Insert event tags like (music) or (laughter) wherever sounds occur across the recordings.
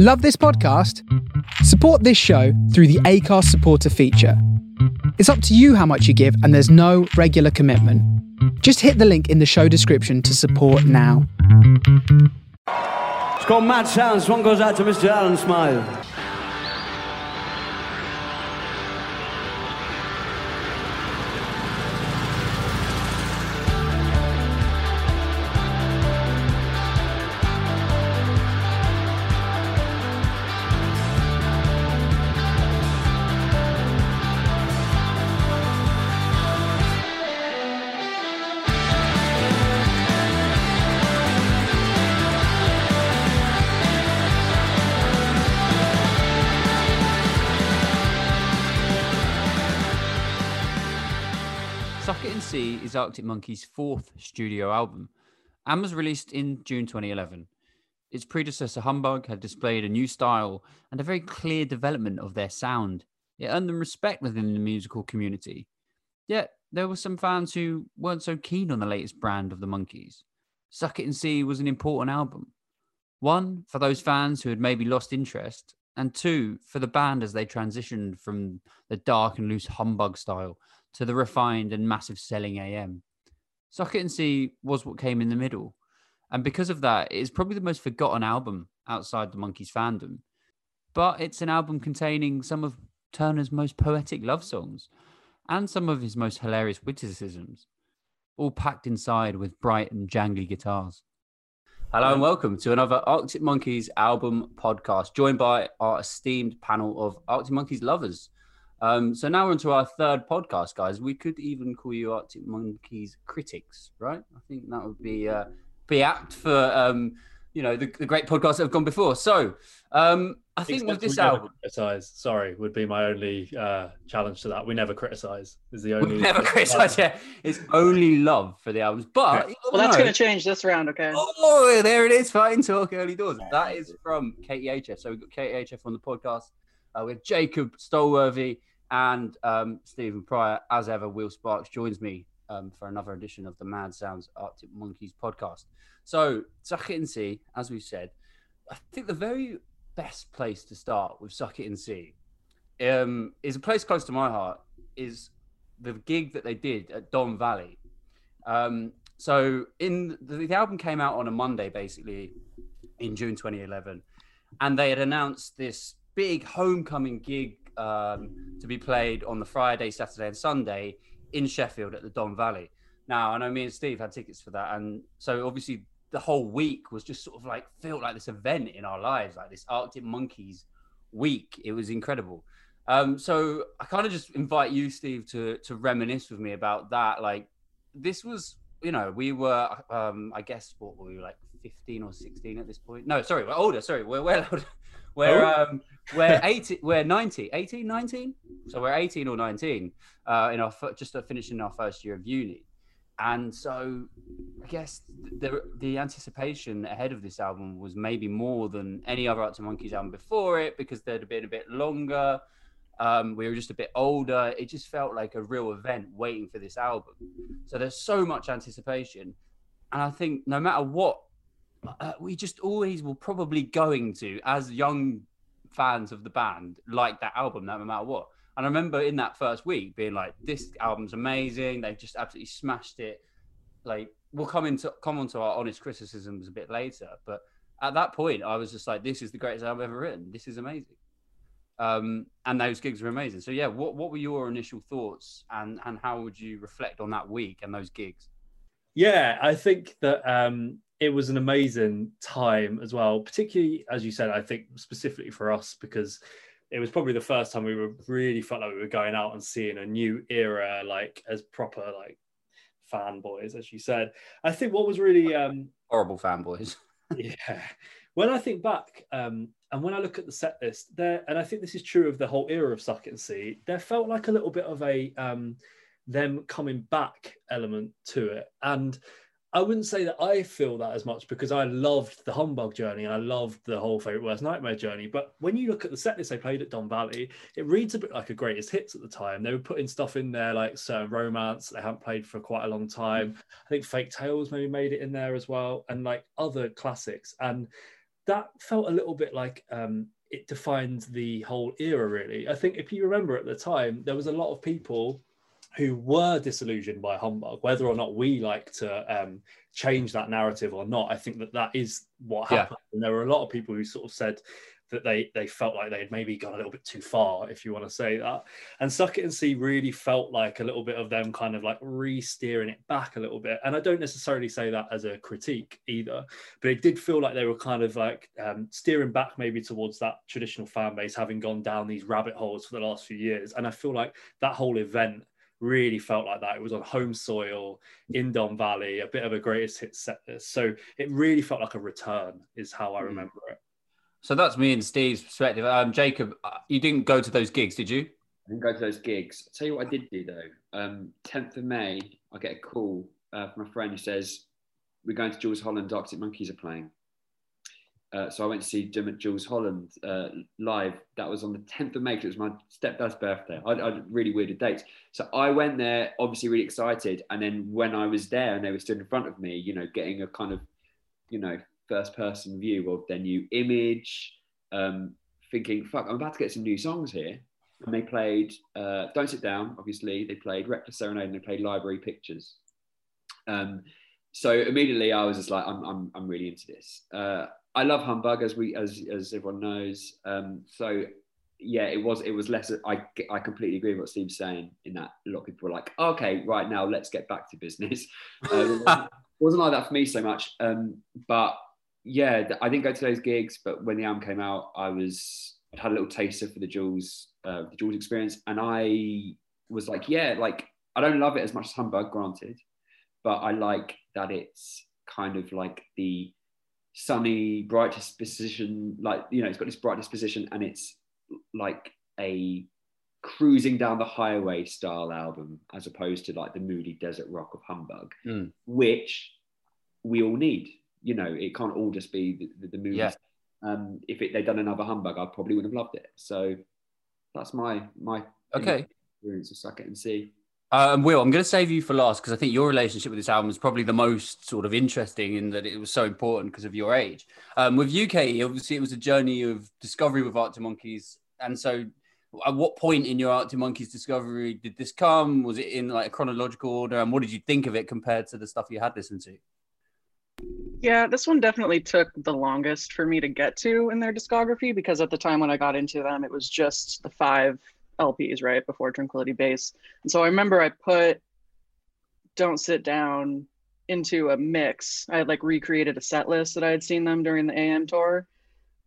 Love this podcast? Support this show through the Acast supporter feature. It's up to you how much you give, and there's no regular commitment. Just hit the link in the show description to support now. It's called Mad Sounds. One goes out to Mr. Alan Smile. Is Arctic Monkeys' fourth studio album and was released in June 2011. Its predecessor, Humbug, had displayed a new style and a very clear development of their sound. It earned them respect within the musical community. Yet, there were some fans who weren't so keen on the latest brand of the Monkeys. Suck It and See was an important album. One, for those fans who had maybe lost interest, and two, for the band as they transitioned from the dark and loose humbug style to the refined and massive selling AM. Suck It and See was what came in the middle. And because of that, it is probably the most forgotten album outside the Monkeys fandom. But it's an album containing some of Turner's most poetic love songs and some of his most hilarious witticisms, all packed inside with bright and jangly guitars. Hello and welcome to another Arctic Monkeys album podcast, joined by our esteemed panel of Arctic Monkeys lovers. Um, so now we're into our third podcast, guys. We could even call you Arctic Monkeys critics, right? I think that would be uh, be apt for um, you know the, the great podcasts that have gone before. So um, I think Except we this never album, criticize. Sorry, would be my only uh, challenge to that. We never criticize. Is the only we never criticize. Yeah, it's only love for the albums, but you Well, that's going to change this round, okay? Oh, there it is. Fighting talk early doors. That is from Katie Acheff. So we've got Katie Acheff on the podcast. Uh, we have Jacob Stolworthy and um, Stephen Prior. As ever, Will Sparks joins me um, for another edition of the Mad Sounds Arctic Monkeys podcast. So, Suck It and See, as we've said, I think the very best place to start with Suck It and See um, is a place close to my heart, is the gig that they did at Don Valley. Um, so in the, the album came out on a Monday, basically in June 2011, and they had announced this big homecoming gig um, to be played on the Friday, Saturday, and Sunday in Sheffield at the Don Valley. Now, I know me and Steve had tickets for that, and so obviously the whole week was just sort of like felt like this event in our lives, like this Arctic Monkeys week. It was incredible. Um, so I kind of just invite you, Steve, to to reminisce with me about that. Like this was, you know, we were, um, I guess, what were we like, fifteen or sixteen at this point? No, sorry, we're older. Sorry, we're well older. (laughs) We're um, we're 18, we're 90, 18, 19. So we're 18 or 19 uh, in our just finishing our first year of uni. And so I guess the the anticipation ahead of this album was maybe more than any other Arctic Monkeys album before it because they'd been a bit longer. Um, we were just a bit older. It just felt like a real event waiting for this album. So there's so much anticipation, and I think no matter what, uh, we just always will probably going to as young fans of the band like that album no matter what. And I remember in that first week being like, "This album's amazing. They've just absolutely smashed it." Like we'll come into come onto our honest criticisms a bit later, but at that point, I was just like, "This is the greatest album ever written. This is amazing." Um, and those gigs were amazing. So yeah, what what were your initial thoughts, and and how would you reflect on that week and those gigs? Yeah, I think that um, it was an amazing time as well. Particularly as you said, I think specifically for us because it was probably the first time we were really felt like we were going out and seeing a new era, like as proper like fanboys, as you said. I think what was really um, Horrible fanboys. (laughs) yeah. When I think back, um, and when I look at the set list, there, and I think this is true of the whole era of Suck It and See, there felt like a little bit of a um, them coming back element to it. And I wouldn't say that I feel that as much because I loved the Humbug journey and I loved the whole Favorite Worst Nightmare journey. But when you look at the set list they played at Don Valley, it reads a bit like a greatest hits at the time. They were putting stuff in there like certain romance they haven't played for quite a long time. I think Fake Tales maybe made it in there as well, and like other classics. And that felt a little bit like um, it defined the whole era. Really, I think if you remember at the time, there was a lot of people who were disillusioned by humbug, whether or not we like to um, change that narrative or not. I think that that is what happened. Yeah. And there were a lot of people who sort of said, that they they felt like they had maybe gone a little bit too far, if you want to say that. And Suck It and See really felt like a little bit of them kind of like re-steering it back a little bit. And I don't necessarily say that as a critique either, but it did feel like they were kind of like um, steering back maybe towards that traditional fan base, having gone down these rabbit holes for the last few years. And I feel like that whole event really felt like that. It was on home soil in Don Valley, a bit of a greatest hit set list. So it really felt like a return, is how I hmm. remember mm. it. So that's me and Steve's perspective. Um, Jacob, uh, you didn't go to those gigs, did you? I didn't go to those gigs. I'll tell you what I did do though. Um, 10th of May, I get a call uh, from a friend who says, We're going to Jools Holland, Arctic Monkeys are playing. Uh, so I went to see Jim at Jools Holland uh, live. That was on the 10th of May it was my stepdad's birthday. I, had really weirded dates. So I went there, obviously really excited. And then when I was there and they were stood in front of me, you know, getting a kind of, you know, first person view of their new image, um, thinking, fuck, I'm about to get some new songs here. And they played uh, Don't Sit Down, obviously. They played Reckless Serenade and they played Library Pictures. Um, so immediately I was just like, I'm, I'm, I'm really into this. Uh, I love Humbug, as we as as everyone knows. Um, so yeah, it was it was less. I I completely agree with what Steve's saying. In that a lot of people were like, okay, right now let's get back to business. (laughs) Uh, it wasn't like that for me so much. Um, but yeah, I didn't go to those gigs, but when the album came out, I was I had a little taster for the Jools, uh, the Jools experience, and I was like, yeah, like I don't love it as much as Humbug, granted, but I like that it's kind of like the sunny, bright disposition, like you know, it's got this bright disposition, and it's like a cruising down the highway style album, as opposed to like the moody desert rock of Humbug, mm. which we all need you know, it can't all just be the, the, the movies. Yeah. Um, if it, they'd done another humbug, I probably would have loved it. So that's my my okay experience of suck it and see. Um, Will, I'm going to save you for last because I think your relationship with this album is probably the most sort of interesting in that it was so important because of your age. Um, with UK, obviously, it was a journey of discovery with Arctic Monkeys, and so at what point in your Arctic Monkeys discovery did this come? Was it in like a chronological order, and what did you think of it compared to the stuff you had listened to? Yeah, this one definitely took the longest for me to get to in their discography because at the time when I got into them, it was just the five LPs, right, before Tranquility Base. And so I remember I put Don't Sit Down into a mix. I had like recreated a set list that I had seen them during the AM tour.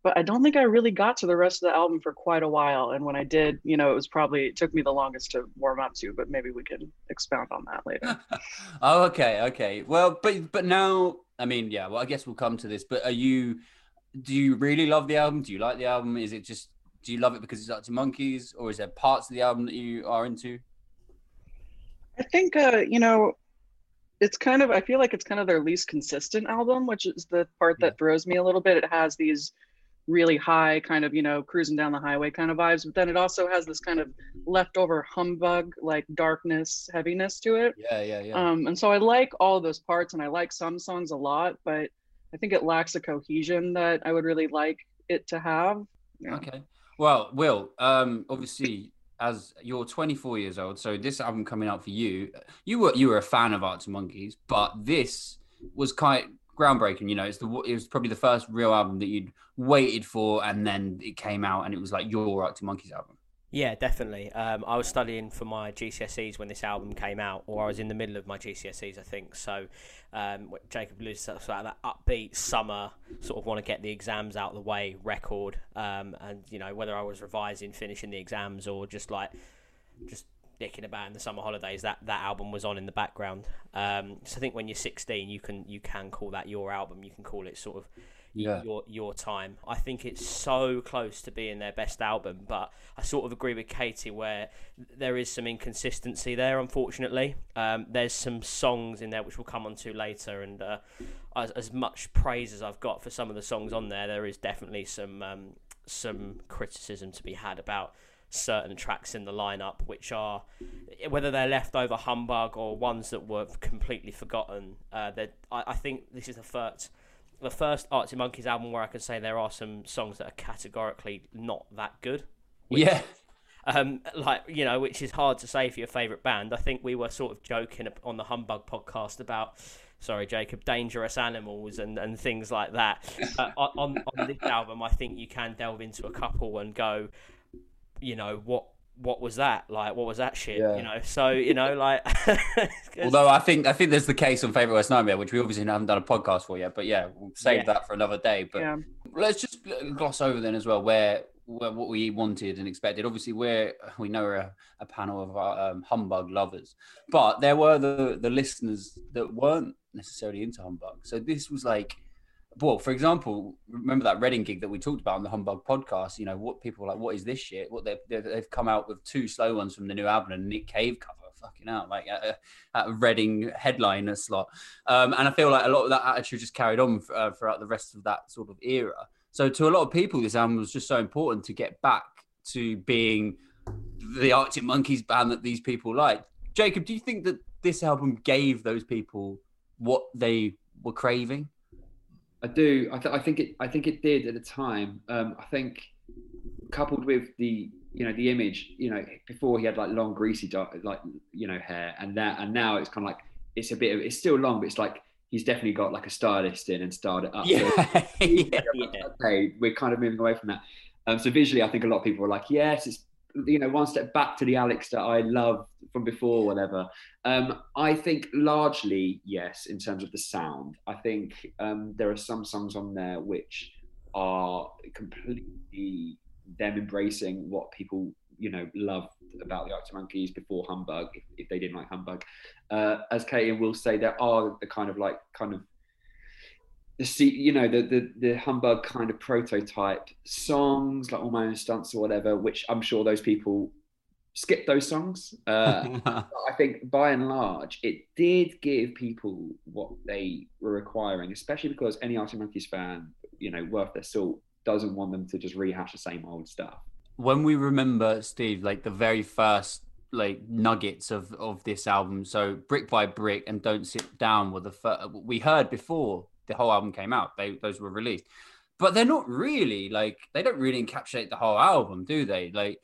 But I don't think I really got to the rest of the album for quite a while. And when I did, you know, it was probably it took me the longest to warm up to, but maybe we can expound on that later. (laughs) oh, okay, okay. Well, but but now I mean, yeah. Well, I guess we'll come to this. But are you? Do you really love the album? Do you like the album? Is it just? Do you love it because it's Arctic Monkeys, or is there parts of the album that you are into? I think uh, you know, it's kind of. I feel like it's kind of their least consistent album, which is the part that throws me a little bit. It has these really high kind of you know cruising down the highway kind of vibes but then it also has this kind of leftover humbug like darkness heaviness to it yeah yeah yeah um and so i like all those parts and i like some songs a lot but i think it lacks a cohesion that i would really like it to have yeah. okay well will um obviously as you're 24 years old so this album coming out for you you were you were a fan of arctic monkeys but this was quite groundbreaking. You know, it's the it was probably the first real album that you'd waited for, and then it came out, and it was like your Arctic Monkeys album. Yeah, definitely. Um, I was studying for my GCSEs when this album came out, or I was in the middle of my GCSEs, I think. So, um, Jacob Lewis sort of that upbeat summer, sort of want to get the exams out of the way record, um, and you know whether I was revising, finishing the exams, or just like just dicking about in the summer holidays, that that album was on in the background. Um, so I think when you're 16, you can you can call that your album. You can call it sort of yeah. your your time. I think it's so close to being their best album, but I sort of agree with Katie where there is some inconsistency there. Unfortunately, um, there's some songs in there which we'll come on to later, and uh, as, as much praise as I've got for some of the songs on there, there is definitely some um, some criticism to be had about certain tracks in the lineup, which are whether they're leftover humbug or ones that were completely forgotten. Uh, I, I think this is the first the first Arctic Monkeys album where I can say there are some songs that are categorically not that good. which- Yeah. (laughs) um, like you know, which is hard to say for your favourite band. I think we were sort of joking on the Humbug podcast about, sorry, Jacob, dangerous animals and, and things like that. (laughs) Uh, on on this album, I think you can delve into a couple and go, you know, what what was that like? What was that shit? Yeah. You know, so you know, like, (laughs) Although I think I think there's the case on Favorite Worst Nightmare, which we obviously haven't done a podcast for yet. But yeah, we'll save Yeah. that for another day. But Yeah. let's just gloss over then as well where, where what we wanted and expected. Obviously, we're we know we're a, a panel of our, um, humbug lovers, but there were the the listeners that weren't necessarily into humbug. So this was like. Well, for example, remember that Reading gig that we talked about on the Humbug podcast? You know, what people like, what is this shit? What they've, they've, come out with two slow ones from the new album and Nick Cave cover. Fucking out, like at a, a Reading headliner slot. Um, and I feel like a lot of that attitude just carried on uh, throughout the rest of that sort of era. So to a lot of people, this album was just so important to get back to being the Arctic Monkeys band that these people like. Jacob, do you think that this album gave those people what they were craving? I do. I, th- I think it. I think it did at the time. Um, I think coupled with the you know the image. You know, before he had like long greasy dark, like you know hair, and that and now it's kind of like it's a bit of it's still long, but it's like he's definitely got like a stylist in and styled it up. So (laughs) (laughs) yeah. okay, we're kind of moving away from that. Um, so visually, I think a lot of people are like, yes, it's you know one step back to the Alex that I loved from before, whatever. Um, I think largely yes, in terms of the sound. I think um, there are some songs on there which are completely them embracing what people you know loved about the Arctic Monkeys before Humbug, if, if they didn't like Humbug. Uh, as Katie will say, there are the kind of like kind of the see, you know, the, the the humbug kind of prototype songs, like all my own stunts or whatever, which I'm sure those people skip those songs. Uh, (laughs) I think by and large, it did give people what they were requiring, especially because any Arctic Monkeys fan, you know, worth their salt, doesn't want them to just rehash the same old stuff. when we remember Steve, like the very first like nuggets of of this album, so brick by brick and don't sit down were the first we heard before the whole album came out. They those were released, but they're not really like they don't really encapsulate the whole album, do they? Like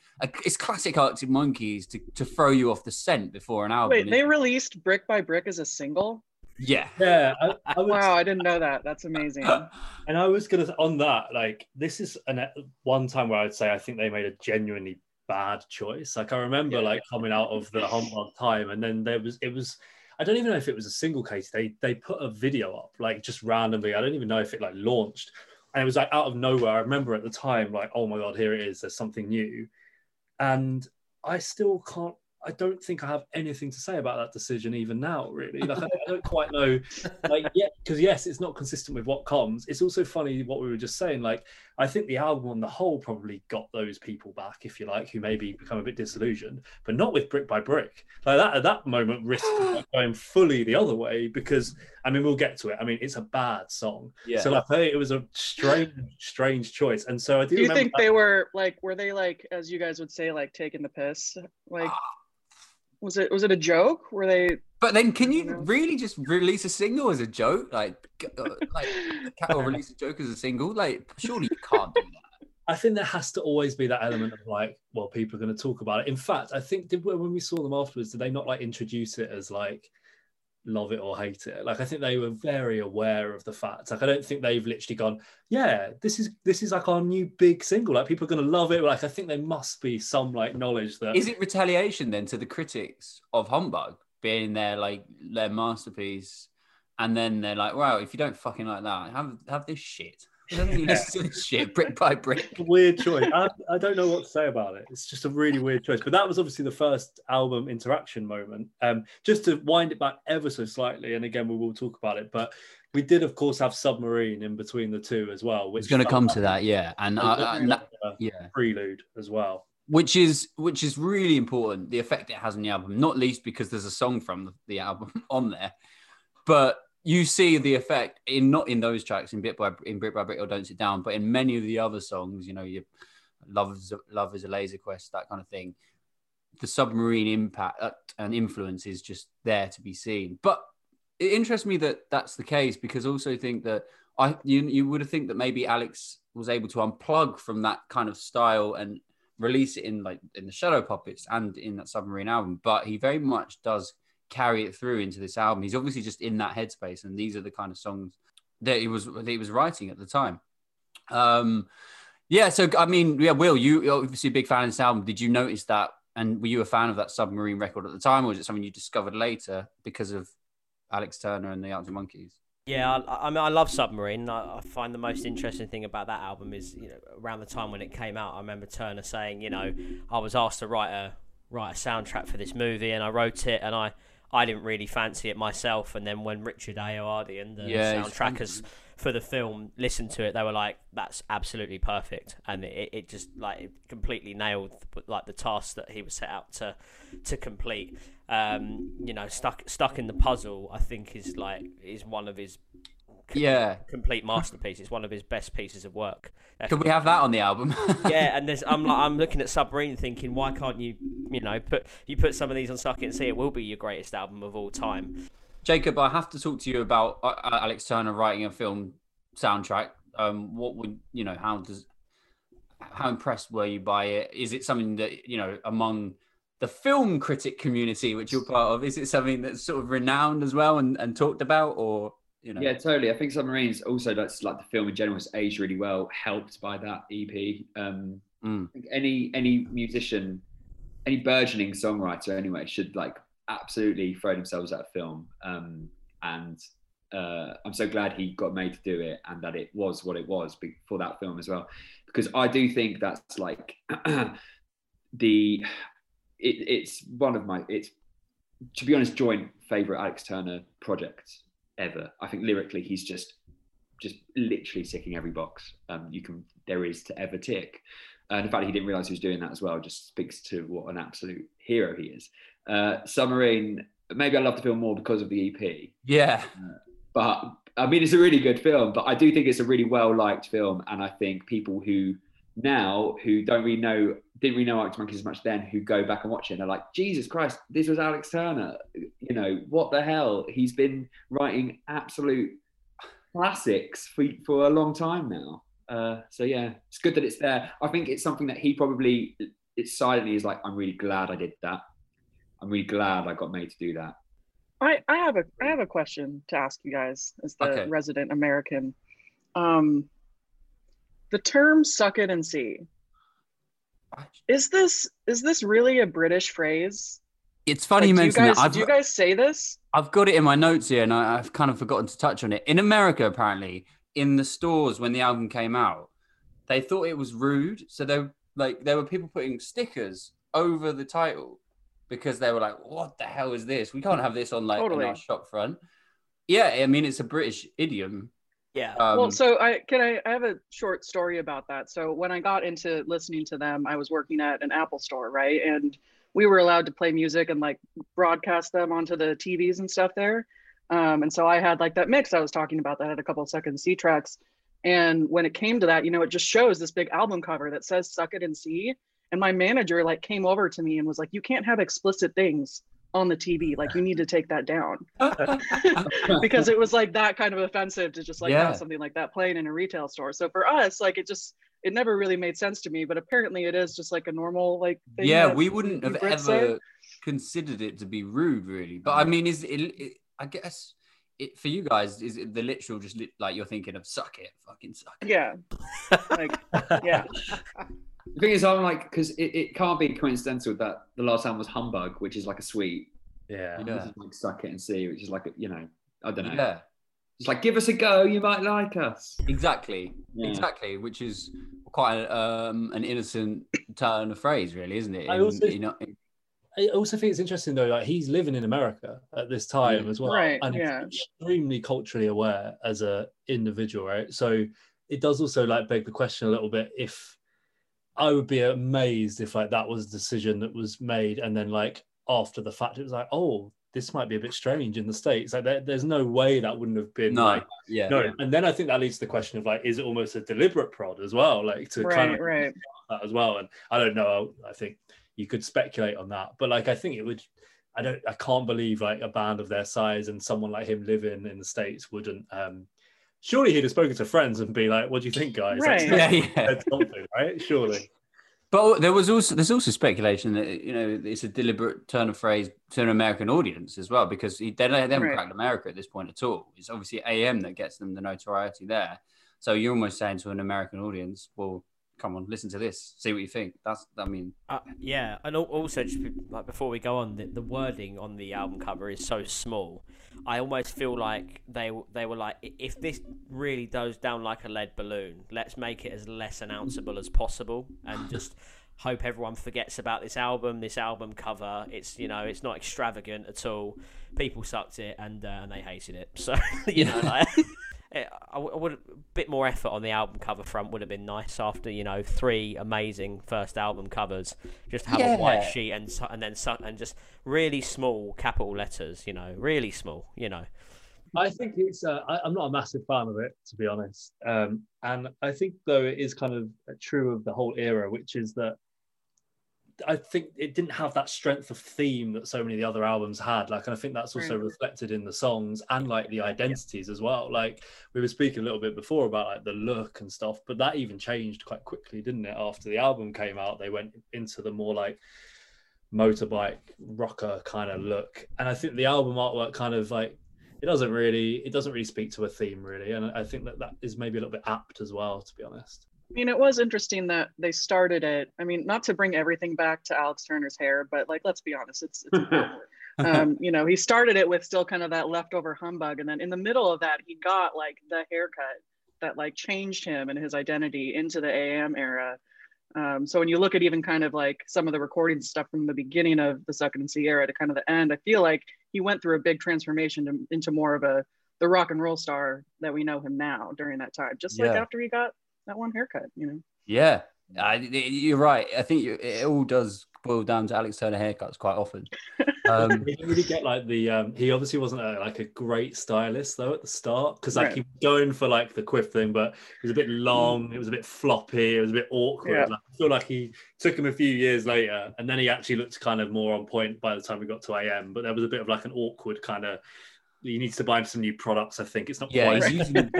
it's classic Arctic Monkeys to to throw you off the scent before an album. Wait, they it? released Brick by Brick as a single? yeah. Yeah, I, I was, Wow, I didn't know that. That's amazing. (laughs) and I was gonna on that. Like, this is an one time where I'd say I think they made a genuinely bad choice. Like, I remember Yeah. like coming out of the humbug time, and then there was it was. I don't even know if it was a single case. They they put a video up like just randomly. I don't even know if it like launched, and it was like out of nowhere. I remember at the time like, oh my god, here it is. There's something new, and I still can't. I don't think I have anything to say about that decision even now. Really, like I don't, quite know. Like yeah, because yes, it's not consistent with what comes. It's also funny what we were just saying. Like I think the album on the whole probably got those people back, if you like, who maybe become a bit disillusioned, but not with Brick by Brick. Like that at that moment, risk (gasps) going fully the other way because I mean we'll get to it. I mean it's a bad song. Yeah. So like I think it was a strange, strange choice. And so I do, Do you think that- they were like were they like as you guys would say like taking the piss? Like ah, was it was it a joke? Were they But then, can you You know? really just release a single as a joke? Like, uh, like, (laughs) or release a joke as a single? Like, surely you can't do that. I think there has to always be that element of like, well, people are going to talk about it. In fact, I think did when we saw them afterwards, did they not like introduce it as like love it or hate it? Like I think they were very aware of the fact. Like I don't think they've literally gone, yeah, this is this is like our new big single. Like people are to love it. Like I think there must be some like knowledge that Is it retaliation then to the critics of Humbug being their like their masterpiece, and then they're like, "Wow, if you don't fucking like that, have have this shit." I don't think you listen to this shit brick by brick. weird choice. I, I don't know what to say about it. It's just a really weird choice. But that was obviously the first album interaction moment. Um, just to wind it back ever so slightly, and again we will talk about it. But we did, of course, have Submarine in between the two as well, which It's going to come to that, yeah, and, uh, and that, yeah, prelude as well. which is which is really important. The effect it has on the album, not least because there's a song from the, the album (laughs) on there, but you see the effect in not in those tracks in bit by in brick by brick or don't sit down, but in many of the other songs. You know, your love is a, love is a laser quest, that kind of thing. The submarine impact uh, and influence is just there to be seen. But it interests me that that's the case because also think that I you you would have think that maybe Alex was able to unplug from that kind of style and release it in like in the Shadow Puppets and in that Submarine album, but he very much does carry it through into this album. He's obviously just in that headspace, and these are the kind of songs that he was that he was writing at the time. Um, yeah, so I mean, yeah, Will, you, obviously a big fan of this album. Did you notice that? And were you a fan of that Submarine record at the time, or was it something you discovered later because of Alex Turner and the Arctic Monkeys? Yeah, I, I mean, I love Submarine. I, I find the most interesting thing about that album is, you know, around the time when it came out, I remember Turner saying, you know, I was asked to write a write a soundtrack for this movie, and I wrote it, and I I didn't really fancy it myself. And then when Richard Ayoade and the Yeah, soundtrackers for the film listened to it, they were like, "That's absolutely perfect," and it, it just like it completely nailed like the task that he was set out to to complete. Um, you know, stuck stuck in the puzzle, I think is like is one of his Yeah. complete masterpiece. It's one of his best pieces of work. Could we have that on the album? (laughs) yeah, and there's I'm like I'm looking at Submarine thinking, why can't you you know put you put some of these on Suck It and See? It will be your greatest album of all time. Jacob, I have to talk to you about uh, Alex Turner writing a film soundtrack. Um, what would you know? How does how impressed were you by it? Is it something that you know among the film critic community, which you're part of? Is it something that's sort of renowned as well and, and talked about, or you know? Yeah, totally. I think Submarines also that's like the film in general has aged really well, helped by that EP. Um, Mm. I think any any musician, any burgeoning songwriter anyway, should like absolutely throw themselves at a film. Um, and uh, I'm so glad he got made to do it and that it was what it was for that film as well, because I do think that's like (clears throat) the it, it's one of my it's to be honest joint favorite Alex Turner project ever. I think lyrically he's just just literally ticking every box um, you can there is to ever tick. And the fact that he didn't realize he was doing that as well just speaks to what an absolute hero he is. Uh, Submarine, maybe I love the film more because of the EP, Yeah, but I mean, it's a really good film. But I do think it's a really well liked film, and I think people who now who don't really know didn't really know Arctic Monkeys as much then who go back and watch it and are like, Jesus Christ, this was Alex Turner. You know what the hell? He's been writing absolute classics for for a long time now. Uh, so yeah, it's good that it's there. I think it's something that he probably it silently is like, I'm really glad I did that. I'm really glad I got made to do that. I, I have a I have a question to ask you guys as the Okay. resident American. Um, the term "suck it and see" is this is this really a British phrase? it's funny Like, you do you mention guys that. I've, do you guys say this? I've got it in my notes here, and I, I've kind of forgotten to touch on it. In America, apparently, in the stores when the album came out, they thought it was rude, so they like there were people putting stickers over the title because they were like, "What the hell is this? We can't have this on like Totally. in our shop front." Yeah, I mean it's a British idiom. Yeah, Um, well, so I can I, I have a short story about that. So when I got into listening to them, I was working at an Apple store, right? And we were allowed to play music and like broadcast them onto the TVs and stuff there. Um, and so I had like that mix I was talking about that had a couple of Suck and See tracks. And when it came to that, you know, it just shows this big album cover that says "Suck It and See." And my manager like came over to me and was like, "You can't have explicit things on the TV. Like you need to take that down." (laughs) because it was like that kind of offensive to just like Yeah. have something like that playing in a retail store. So for us, like it just it never really made sense to me. But apparently, it is just like a normal like. Thing yeah, we wouldn't have ever say. considered it to be rude, really. But I mean, is it? it I guess it for you guys is it the literal just like you're thinking of suck it, fucking suck it. Yeah, like yeah, (laughs) The thing is, I'm like, because it, it can't be coincidental that the last album was Humbug, which is like a sweet. Yeah. Yeah. This is like Suck It and See, which is like, a, you know, I don't know. Yeah, It's like, give us a go, you might like us. exactly, Yeah. exactly. Which is quite a, um, an innocent turn of phrase, really, isn't it? I also- you know, in- I also think it's interesting though, like he's living in America at this time as well, Right, and yeah. extremely culturally aware as a individual, right? So it does also like beg the question a little bit if I would be amazed if like that was a decision that was made, and then like after the fact, it was like, oh, this might be a bit strange in the states. Like there, there's no way that wouldn't have been no, like yeah, no. And then I think that leads to the question of like, is it almost a deliberate prod as well, like to kind of right. that as well. And I don't know. I think you could speculate on that, but like I think it would. I don't. I can't believe like a band of their size and someone like him living in the states wouldn't um, surely he'd have spoken to friends and be like, "What do you think, guys?" Like, Right. Yeah, yeah. right? Surely. But there was also there's also speculation that you know it's a deliberate turn of phrase to an American audience as well because he, they, don't- they haven't Right. cracked America at this point at all. It's obviously AM that gets them the notoriety there. So you're almost saying to an American audience, "Well, come on, listen to this, see what you think." That's I mean, Uh, yeah, and also just like before we go on, the, the wording on the album cover is so small. I almost feel like they they were like, if this really goes down like a lead balloon, let's make it as less announceable as possible, and (laughs) just hope everyone forgets about this album, this album cover. It's you know, it's not extravagant at all. People sucked it and uh, and they hated it. (laughs) So you know, (laughs) like, eh, I, w- I would a bit more effort on the album cover front would have been nice after you know three amazing first album covers. Just have a white sheet and and then su- and just really small capital letters. You know, really small. You know. I think it's. Uh, I, I'm not a massive fan of it, to be honest. Um, and I think though it is kind of true of the whole era, which is that I think it didn't have that strength of theme that so many of the other albums had. Like, and I think that's also Right. reflected in the songs and like the identities as well. Like we were speaking a little bit before about like the look and stuff, but that even changed quite quickly, didn't it? After the album came out, they went into the more like motorbike rocker kind of mm. look, and I think the album artwork kind of like it doesn't really it doesn't really speak to a theme really, and I think that that is maybe a little bit apt as well, to be honest. I mean, it was interesting that they started it. I mean, not to bring everything back to Alex Turner's hair, but like, let's be honest, it's, it's (laughs) um, you know, he started it with still kind of that leftover humbug, and then in the middle of that, he got like the haircut that like changed him and his identity into the AM era. Um, so when you look at even kind of like some of the recording stuff from the beginning of the Suck It and See era to kind of the end, I feel like he went through a big transformation to, into more of a the rock and roll star that we know him now during that time. Just like Yeah. after he got that one haircut, you know. yeah, I, you're right. I think you, it all does boil down to Alex Turner haircuts quite often. Um, (laughs) He didn't really get like the um he obviously wasn't a, like a great stylist though at the start because like Right. he was going for like the quiff thing but it was a bit long it was a bit floppy it was a bit awkward Yeah. like, I feel like he took him a few years later and then he actually looked kind of more on point by the time we got to AM but there was a bit of like an awkward kind of he needs to buy some new products I think it's not Yeah, quite he's (laughs) using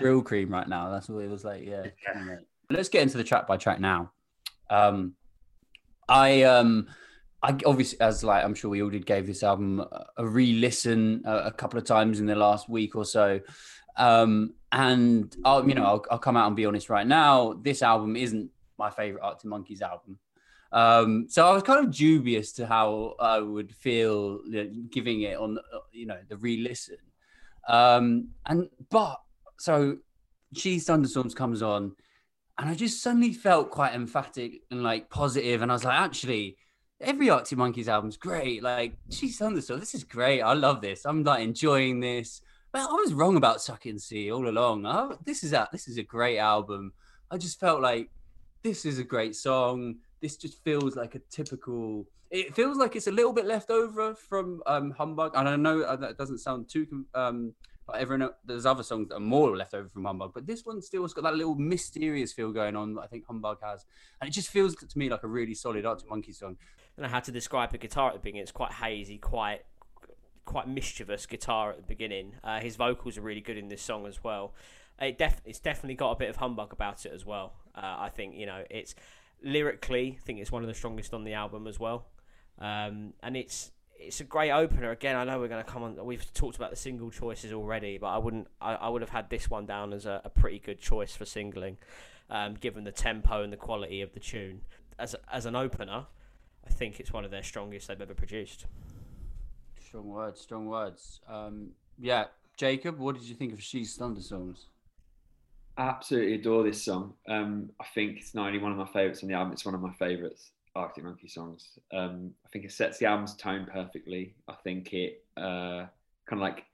work. Cream right now. That's what it was like. Yeah. Yeah. Let's get into the track by track now. Um, I um, I obviously, as like I'm sure we all did, gave this album a- a re-listen a, a couple of times in the last week or so. Um, and I'll, you know, I'll, I'll come out and be honest right now. This album isn't my favorite Arctic Monkeys album. Um, so I was kind of dubious to how I would feel you know, giving it on, you know, the re-listen. Um, and but so She's Thunderstorms comes on, and I just suddenly felt quite emphatic and like positive, and I was like, actually, every Arctic Monkeys album's great. Like She's Thunderstorms, this is great. I love this. I'm like enjoying this. But I was wrong about Suck and See all along. I, this is a this is a great album. I just felt like this is a great song. This just feels like a typical. It feels like it's a little bit left over from um, Humbug, and I know that doesn't sound too. Um, but everyone, there's other songs that are more left over from Humbug, but this one still's got that little mysterious feel going on that I think Humbug has, and it just feels to me like a really solid Arctic Monkeys song. I don't how to describe the guitar at the beginning. It's quite hazy, quite quite mischievous guitar at the beginning. Uh, his vocals are really good in this song as well. It def- it's definitely got a bit of humbug about it as well. Uh, I think you know it's lyrically. I think it's one of the strongest on the album as well, um, and it's it's a great opener. Again, I know we're going to come on. We've talked about the single choices already, but I wouldn't. I, I would have had this one down as a, a pretty good choice for singling, um, given the tempo and the quality of the tune. As as an opener, I think it's one of their strongest they've ever produced. Strong words, strong words. Um, yeah, Jacob, what did you think of She's Thunderstorms? Absolutely adore this song. Um, I think it's not only one of my favorites on the album; it's one of my favorites Arctic Monkey songs. Um, I think it sets the album's tone perfectly. I think it uh, kind of like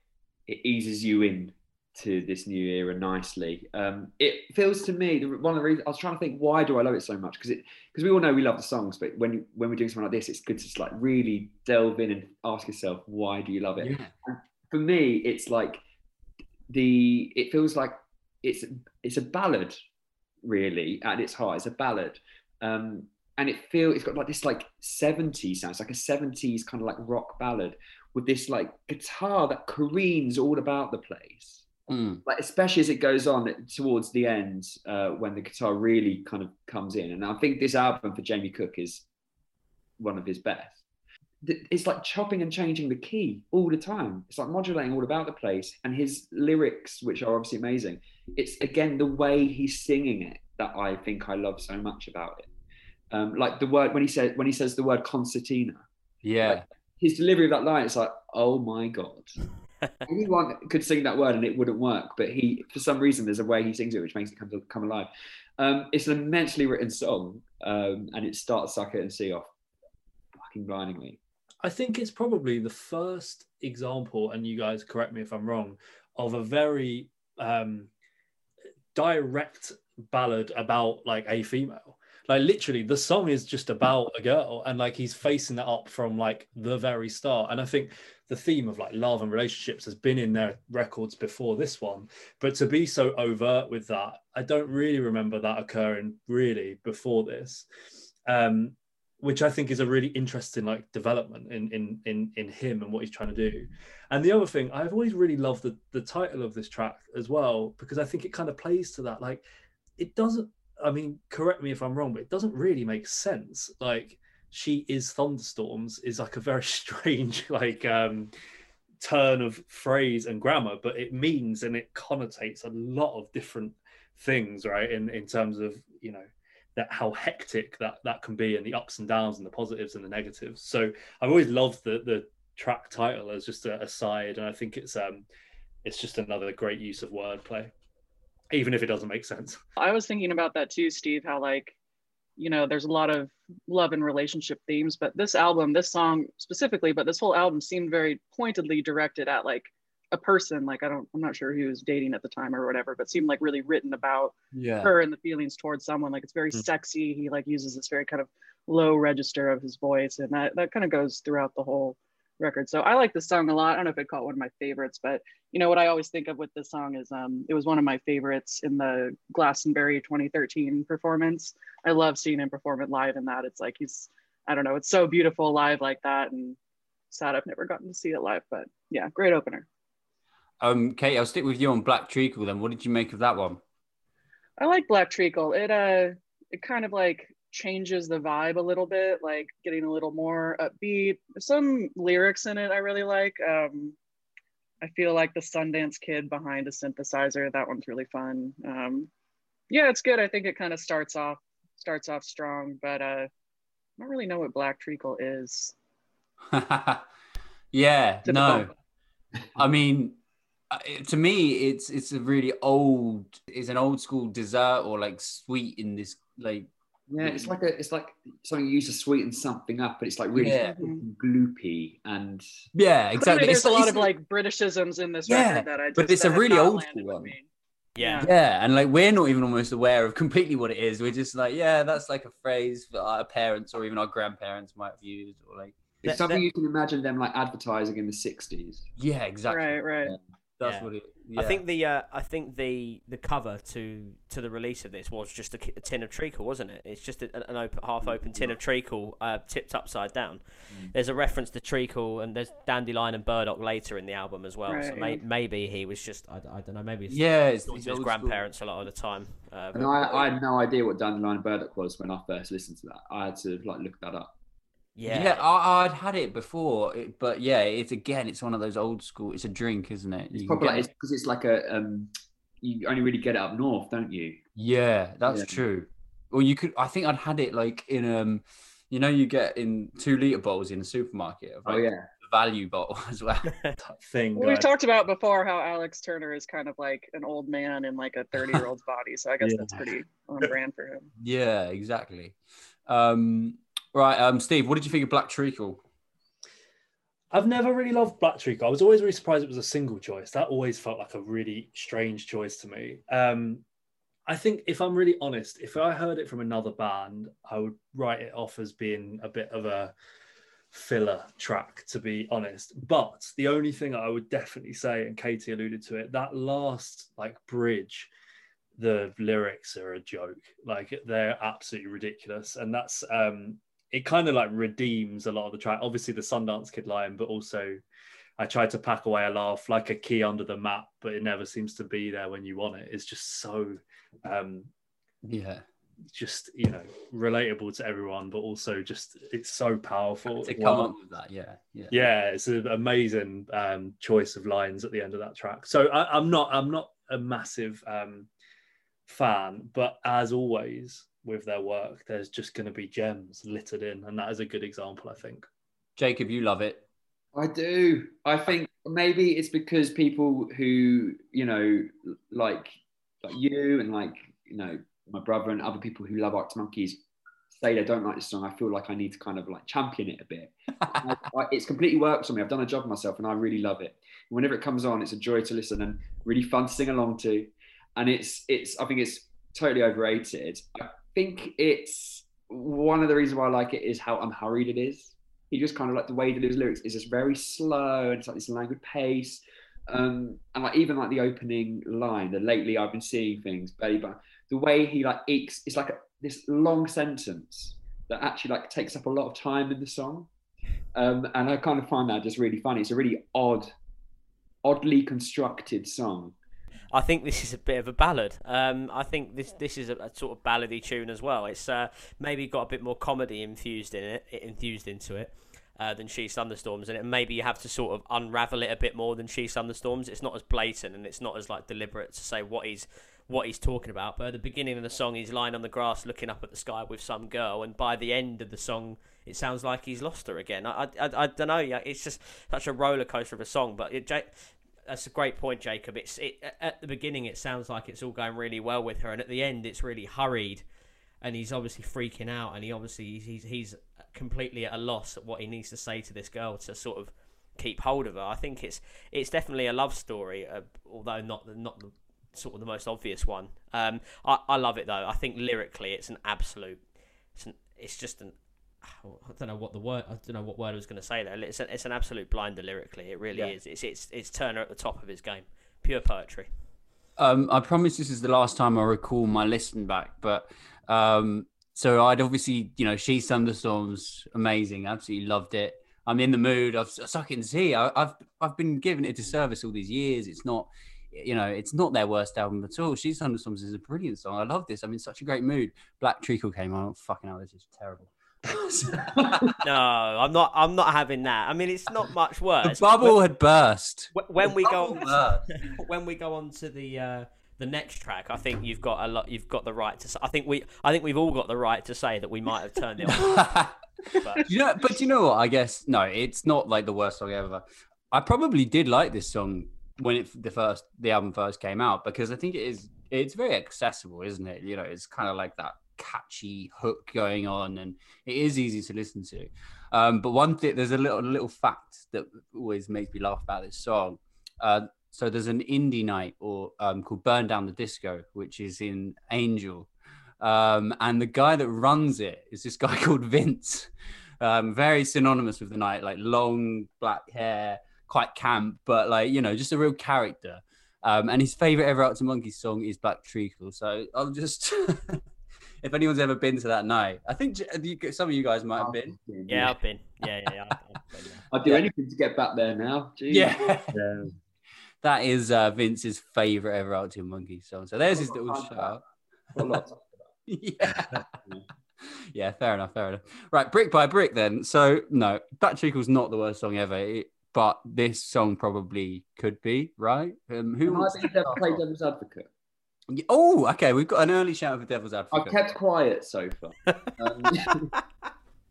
it eases you in to this new era nicely. Um, it feels to me one of the reasons I was trying to think why do I love it so much because it because we all know we love the songs, but when you, when we're doing something like this, it's good to just like really delve in and ask yourself why do you love it. And for me, it's like the it feels like it's it's a ballad really at its heart it's a ballad. Um and it feel it's got like this like 70s sounds like a 70s kind of like rock ballad with this like guitar that careens all about the place. Mm. like especially as it goes on towards the end uh, when the guitar really kind of comes in. And i think this album for jamie cook is one of his best. It's like chopping and changing the key all the time. It's like modulating all about the place and his lyrics which are obviously amazing it's again the way he's singing it that i think i love so much about it um, like the word when he said when he says the word concertina Yeah. his delivery of that line, it's like, oh my god. (laughs) Anyone could sing that word and it wouldn't work, but he, for some reason, there's a way he sings it which makes it come to, come alive. Um, it's an immensely written song, um, and it starts "Suck It and See Off" fucking blindingly. I think it's probably the first example, and you guys correct me if I'm wrong, of a very um, direct ballad about like a female. Like literally, the song is just about a girl, and like he's facing that up from like the very start. And I think the theme of like love and relationships has been in their records before this one, but to be so overt with that, I don't really remember that occurring really before this. Um, which I think is a really interesting like development in in in in him and what he's trying to do. And the other thing, I've always really loved the the title of this track as well because I think it kind of plays to that. Like, it doesn't. I mean, correct me if I'm wrong, but it doesn't really make sense. Like, she is thunderstorms is like a very (laughs) strange like um turn of phrase and grammar, but it means and it connotates a lot of different things, right? In in terms of you know that how hectic that that can be and the ups and downs and the positives and the negatives. So i've always loved the the track title as just a aside and i think it's um it's just another great use of wordplay even if it doesn't make sense. (laughs) I was thinking about that too, Steve, how like, you know, there's a lot of love and relationship themes, but this album, this song specifically, but this whole album seemed very pointedly directed at like a person. Like I don't, I'm not sure who was dating at the time or whatever, but seemed like really written about Yeah. her and the feelings towards someone. Like it's very Mm. sexy. He like uses this very kind of low register of his voice, and that that kind of goes throughout the whole record. So I like this song a lot. I don't know if I'd call it one of my favorites, but you know what I always think of with this song is um it was one of my favorites in the Glastonbury 2013 performance. I love seeing him perform it live in that. It's like he's I don't know, it's so beautiful live like that and sad I've never gotten to see it live, but yeah, great opener. Um, Kate, I'll stick with you on Black Treacle then. What did you make of that one? I like Black Treacle. It uh it kind of like changes the vibe a little bit, like getting a little more upbeat. Some lyrics in it I really like. Um I feel like the Sundance Kid behind a synthesizer. That one's really fun. Um yeah, it's good. I think it kind of starts off starts off strong, but uh I don't really know what Black Treacle is. (laughs) yeah, no. I mean, Uh, to me, it's it's a really old. It's an old school dessert or like sweet in this like. Yeah, it's like a, it's like something you use to sweeten something up, but it's like really Yeah. gloopy and Yeah, exactly. there's It's a lot it's- of like Britishisms in this Yeah, record that I just but it's a really old school one. Yeah. Yeah, and like we're not even almost aware of completely what it is. We're just like, yeah, that's like a phrase that our parents or even our grandparents might have used, or like, it's That- something that- you can imagine them like advertising in the 60s. yeah, exactly. Right, right. That's Yeah. what it. I think the uh, I think the the cover to to the release of this was just a, a tin of treacle, wasn't it? It's just a, an open, half open tin of treacle uh, tipped upside down. Mm. There's a reference to treacle, and there's dandelion and burdock later in the album as well. so may, maybe he was just I, I don't know maybe he's Yeah, it's, talking it's his old school. grandparents a lot of the time. Uh, And I, I had no idea what Dandelion and Burdock was when I first listened to that. I had to like look that up. Yeah, Yeah, I, I'd had it before, but yeah, it's again, it's one of those old school. It's a drink, isn't it? It's You can probably get like, it's because it's like a um, you only really get it up north, don't you? Yeah, that's Yeah. true. Or you could. I think I'd had it like in um, you know, you get in two liter bottles in a supermarket. Of, Oh yeah, value bottle (laughs) as well. (laughs) Thing Well, we've talked about before how Alex Turner is kind of like an old man in like a 30 year old's body. So I guess (laughs) Yeah. that's pretty on brand for him. yeah, exactly. Um, right, um, Steve, what did you think of Black Treacle? I've never really loved Black Treacle. I was always really surprised it was a single choice. That always felt like a really strange choice to me. Um, I think if I'm really honest, if I heard it from another band, I would write it off as being a bit of a filler track, to be honest. But the only thing I would definitely say, and Katie alluded to it, that last like bridge, the lyrics are a joke. Like they're absolutely ridiculous. And that's um it kind of like redeems a lot of the track. Obviously the Sundance Kid line, but also I tried to pack away a laugh like a key under the map, but it never seems to be there when you want it. It's just so, um, Yeah. just you know, relatable to everyone, but also just it's so powerful. To come up with that, yeah. Yeah. Yeah, it's an amazing um, choice of lines at the end of that track. So I, I'm not, I'm not a massive um, fan, but as always with their work, there's just going to be gems littered in, and that is a good example, I think. Jacob, you love it. I do. I think maybe it's because people who you know, like like you and like you know my brother and other people who love Arctic Monkeys say they don't like this song. I feel like I need to kind of like champion it a bit. (laughs) I, I, it's completely worked on me. I've done a job myself, and I really love it. Whenever it comes on, it's a joy to listen and really fun to sing along to. And it's it's I think it's totally overrated. I think it's one of the reasons why I like it is how unhurried it is he just kind of like the way that delivers lyrics is just very slow and it's like this languid pace. Um, and like even like the opening line, the lately I've been seeing things, baby. The way he like ekes, it's like a, this long sentence that actually like takes up a lot of time in the song. Um, and I kind of find that just really funny. It's a really odd, oddly constructed song. I think this is a bit of a ballad. Um, I think this this is a, a sort of ballady tune as well. It's uh, maybe got a bit more comedy infused in it, infused into it. Uh, than She Thunderstorms, and it, maybe you have to sort of unravel it a bit more than She Thunderstorms. It's not as blatant and it's not as like deliberate to say what he's what he's talking about. But at the beginning of the song, he's lying on the grass looking up at the sky with some girl, and by the end of the song, it sounds like he's lost her again. I I, I, don't know. It's just such a roller coaster of a song. But it, that's a great point, Jacob. It's it, at the beginning, it sounds like it's all going really well with her, and at the end, it's really hurried, and he's obviously freaking out, and he obviously he's he's completely at a loss at what he needs to say to this girl to sort of keep hold of her. I think it's it's definitely a love story, uh, although not the, not the sort of the most obvious one. Um, I I love it though. I think lyrically, it's an absolute. It's an, it's just an. (sighs) I don't know what the word. I don't know what word I was going to say there. It's, a, it's an absolute blinder lyrically. It really Yeah. is. It's it's it's Turner at the top of his game. Pure poetry. Um, I promise this is the last time I recall my listen back, but um, so I'd obviously, you know, She Thunderstorms, amazing, absolutely loved it. I'm in the mood. I've suck it and see. I, I've I've been giving it to service all these years. It's not, you know, it's not their worst album at all. She Thunderstorms is a brilliant song. I love this. I'm in such a great mood. Black Treacle came on. Oh, fucking hell, this is terrible. (laughs) No, I'm not. I'm not having that. I mean, it's not much worse. the bubble had burst. (laughs) When, when we go burst. (laughs) when we go on to the uh, the next track, I think you've got a lot. You've got the right to. I think we. I think we've all got the right to say that we might have turned it off. But you know, but you know what? I guess no, it's not like the worst song ever. I probably did like this song when it the first the album first came out because I think it is it's very accessible, isn't it? You know, it's kind of like that catchy hook going on, and it is easy to listen to. Um, but one thing, there's a little little fact that always makes me laugh about this song. Uh, so there's an indie night or um, called Burn Down the Disco, which is in Angel, um, and the guy that runs it is this guy (laughs) called Vince. Um, very synonymous with the night, like long black hair, quite camp, but like you know, just a real character. Um, and his favorite ever Arctic Monkeys song is Black Treacle. So I'll just, (laughs) if anyone's ever been to that night, I think some of you guys might have been. yeah, I've been. Yeah, yeah, yeah. I've, I've (laughs) been there. I'd do Yeah. anything to get back there now. Jeez. Yeah, Yeah. (laughs) that is uh, Vince's favorite ever Arctic monkey song. So there's his little shout out. Got a lot to- (laughs) yeah. yeah, fair enough, fair enough. Right, brick by brick then. So no, Black Treacle's not the worst song ever, it- but this song probably could be, right? Um, who Can I wants be dev- play devil's advocate? Oh, okay, we've got an early shout for Devil's Advocate. I've kept quiet so far. Um, (laughs)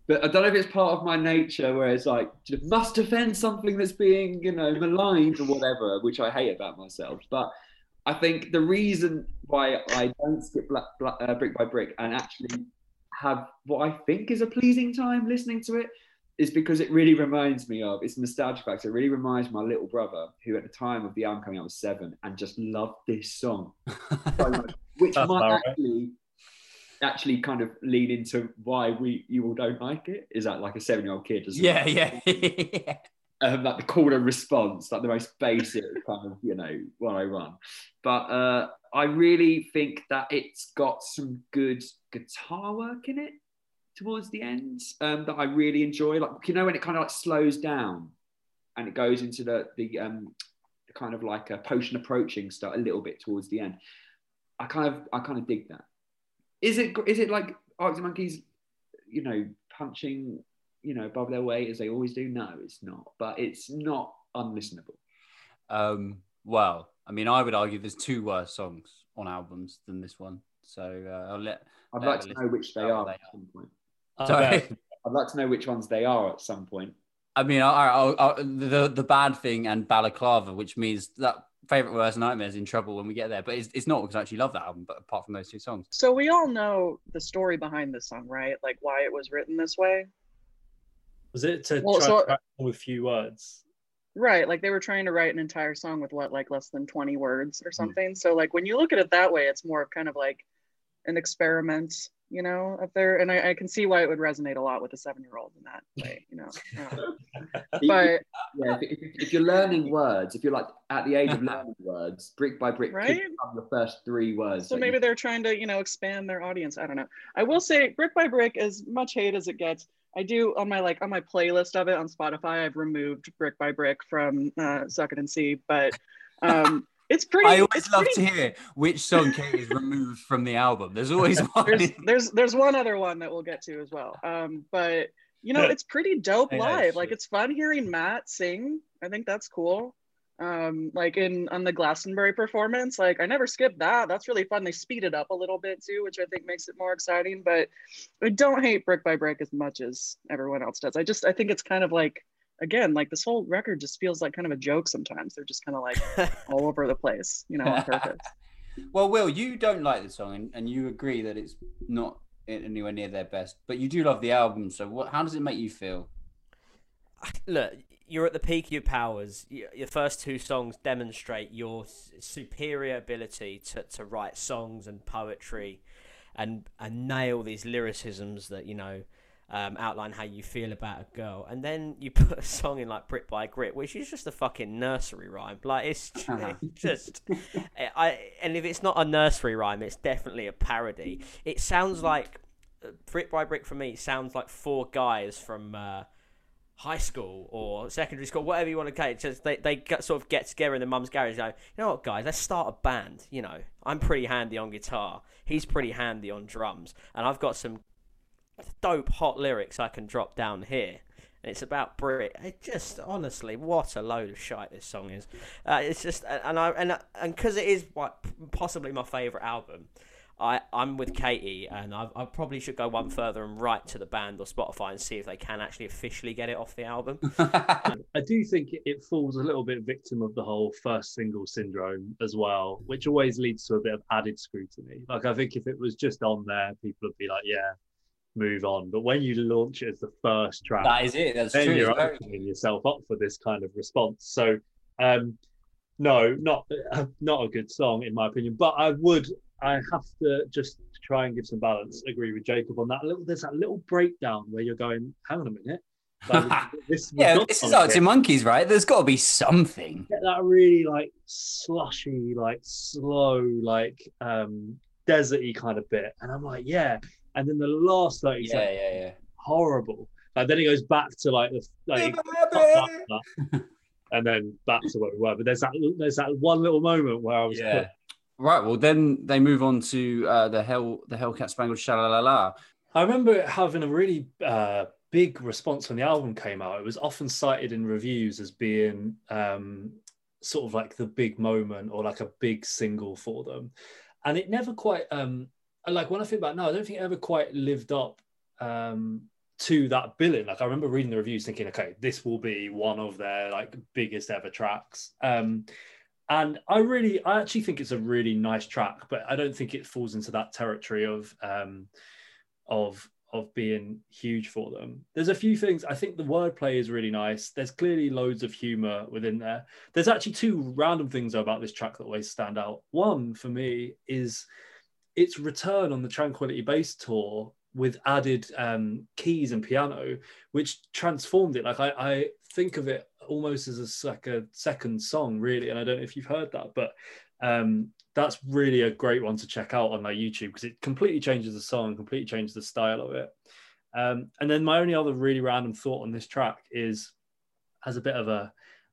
but I don't know if it's part of my nature where it's like, must defend something that's being, you know, maligned or whatever, which I hate about myself. But I think the reason why I don't skip black, black, uh, brick by brick and actually have what I think is a pleasing time listening to it is because it really reminds me of it's nostalgia factor. It really reminds my little brother, who at the time of the album coming out was seven, and just loved this song (laughs) so much, which That's might actually actually kind of lean into why we you all don't like it. Is that like a seven year old kid? Does yeah, yeah, yeah. (laughs) um, like the call and response, like the most basic kind of, you know, 101. But uh, I really think that it's got some good guitar work in it towards the end um, that I really enjoy. Like, you know, when it kind of like slows down and it goes into the the um, kind of like a potion approaching start a little bit towards the end. I kind of I kind of dig that. Is it is it like Arctic Monkeys, you know, punching you know above their weight as they always do? No, it's not. But it's not unlistenable. Um, well, I mean, I would argue there's two worse songs on albums than this one. So uh, I'll let. I'd let like to know which they are what at some point. I Sorry. bet. I'd like to know which ones they are at some point. I mean, I, I, I, the the bad thing and balaclava, which means that favorite worst nightmare is in trouble when we get there. But it's, it's not because I actually love that album. But apart from those two songs, So we all know the story behind this song, right? Like why it was written this way. Was it to Well, try so- to with few words? Right, like they were trying to write an entire song with what, like less than 20 words or hmm. something. So like when you look at it that way, it's more of kind of like an experiment, you know, up there. And I, I can see why it would resonate a lot with a seven-year-old in that way, you know. Um, (laughs) but yeah, if, if, if you're learning words, if you're like at the age of learning (laughs) words, brick by brick, Right? become the first three words. so maybe you- they're trying to, you know, expand their audience. I don't know. I will say, brick by brick, as much hate as it gets, I do on my like on my playlist of it on Spotify. I've removed brick by brick from uh, Suck It and See, but um, it's pretty. I always it's love pretty to hear which song Kate is removed from the album. There's (laughs) always one. there's there's there's one other one that we'll get to as well. Um, but you know, it's pretty dope Yeah, live. Like it's fun hearing Matt sing. I think that's cool. Um, like in on the Glastonbury performance, like I never skipped that. That's really fun. They speed it up a little bit too, which I think makes it more exciting. But I don't hate Brick by Brick as much as everyone else does. I just I think it's kind of like again, like this whole record just feels like kind of a joke sometimes. They're just kind of like (laughs) all over the place, you know, on purpose. (laughs) well, Will, you don't like the song, and, and you agree that it's not anywhere near their best, but you do love the album. So, what? How does it make you feel? look, you're at the peak of your powers. Your first two songs demonstrate your superior ability to, to write songs and poetry, and and nail these lyricisms that you know um, outline how you feel about a girl. And then you (laughs) put a song in like "Brick by Brick," which is just a fucking nursery rhyme. Like it's ju- (laughs) Uh-huh. it's just, I and if it's not a nursery rhyme, it's definitely a parody. It sounds like uh, "Brick by Brick" for me sounds like four guys from. Uh, high school or secondary school, whatever you want to call it. Just they, they get, sort of get together in the mum's garage and go, you know what, guys, let's start a band. You know, I'm pretty handy on guitar. He's pretty handy on drums. And I've got some dope hot lyrics I can drop down here. And it's about Brit. It just honestly, what a load of shite this song is. Uh, it's just, and I and and because it is what possibly my favorite album. I, I'm with Katie, and I, I probably should go one further and write to the band or Spotify and see if they can actually officially get it off the album. (laughs) I do think it- it falls a little bit victim of the whole first single syndrome as well, which always leads to a bit of added scrutiny. Like I think if it was just on there, people would be like, "Yeah, move on." But when you launch it as the first track, that is it. That's then true. you're very- opening yourself up for this kind of response. So, um, no, not (laughs) not a good song in my opinion. But I would, I have to just try and give some balance. Agree with Jacob on that. Little, there's that little breakdown where you're going, "Hang on a minute." Like, (laughs) this yeah, this is Arctic Monkeys, right? There's got to be something. get that really like slushy, like slow, like um deserty kind of bit. And I'm like, yeah. And then the last 30 Yeah, seconds, yeah, yeah. horrible. And then it goes back to like the like and then back to where we were. But there's that there's that one little moment where I was Yeah. Right. Well, then they move on to uh, the Hell, the Hellcat Spangled Shalalala. I remember it having a really uh, big response when the album came out. It was often cited in reviews as being um, sort of like the big moment or like a big single for them. And it never quite, um, like when I think about now, I don't think it ever quite lived up um, to that billing. Like I remember reading the reviews thinking, okay, this will be one of their like biggest ever tracks. Um, and I really, I actually think it's a really nice track, but I don't think it falls into that territory of um, of of being huge for them. There's a few things. I think the wordplay is really nice. There's clearly loads of humor within there. There's actually two random things about this track that always stand out. One for me is its return on the Tranquility Base tour with added um, keys and piano, which transformed it. Like I, I think of it almost as a, like a second song, really. And I don't know if you've heard that, but um, that's really a great one to check out on my YouTube because it completely changes the song, completely changes the style of it. Um, and then my only other really random thought on this track is as a bit of a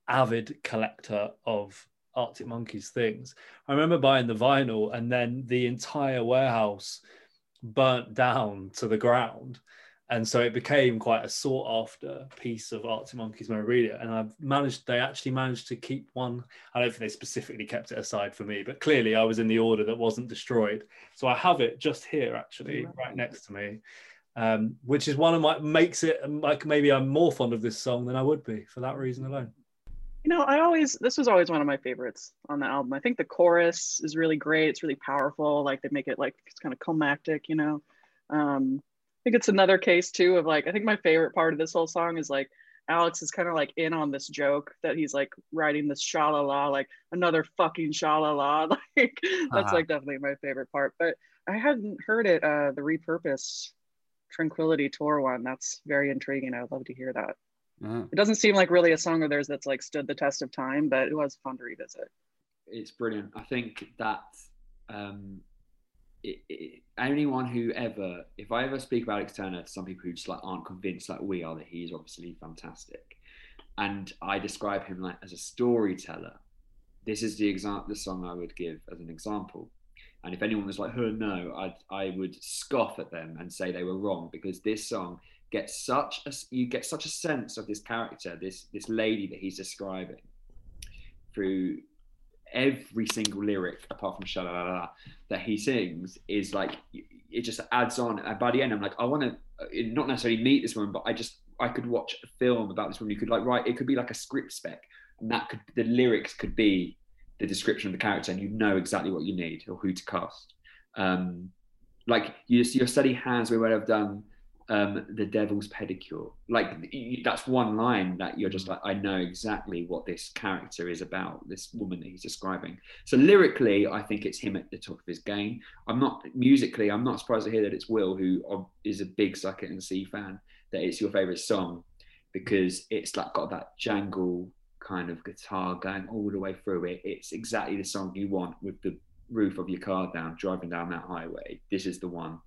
avid collector of Arctic Monkeys things, I remember buying the vinyl and then the entire warehouse burnt down to the ground. And so it became quite a sought after piece of Arctic Monkeys memorabilia. And I've managed, they actually managed to keep one. I don't think they specifically kept it aside for me, but clearly I was in the order that wasn't destroyed. So I have it just here, actually, right next to me. Um, which is one of my makes it like maybe I'm more fond of this song than I would be for that reason alone. You know, I always this was always one of my favorites on the album. I think the chorus is really great. It's really powerful. Like they make it like it's kind of climactic, you know. Um, I think it's another case too of like I think my favorite part of this whole song is like Alex is kind of like in on this joke that he's like writing this sha la la, like another fucking sha la la. (laughs) Like that's Uh-huh. like definitely my favorite part. But I hadn't heard it, uh, the repurposed Tranquility Tour one. That's very intriguing. I would love to hear that. Yeah. It doesn't seem like really a song of theirs that's like stood the test of time, but it was fun to revisit. it's brilliant. I think that um, it, it, anyone who ever, if I ever speak about Alex Turner to some people who just like aren't convinced like we are that he's obviously fantastic, and I describe him like as a storyteller, this is the example, the song I would give as an example. And if anyone was like, "Oh no," I I would scoff at them and say they were wrong because this song gets such a you get such a sense of this character, this this lady that he's describing through every single lyric apart from sha la la that he sings is like it just adds on. And by the end i'm like i want to not necessarily meet this woman but i just i could watch a film about this woman. You could like write it could be like a script spec and that could the lyrics could be the description of the character and you know exactly what you need or who to cast. Um like you, your steady hands we would have done um, the devil's pedicure. Like that's one line that you're just like, I know exactly what this character is about. This woman that he's describing. So lyrically, I think it's him at the top of his game. I'm not musically. I'm not surprised to hear that it's Will, who um, a big Suck It and See fan, that it's your favorite song because it's like got that jangle kind of guitar going all the way through it. It's exactly the song you want with the roof of your car down, driving down that highway. This is the one.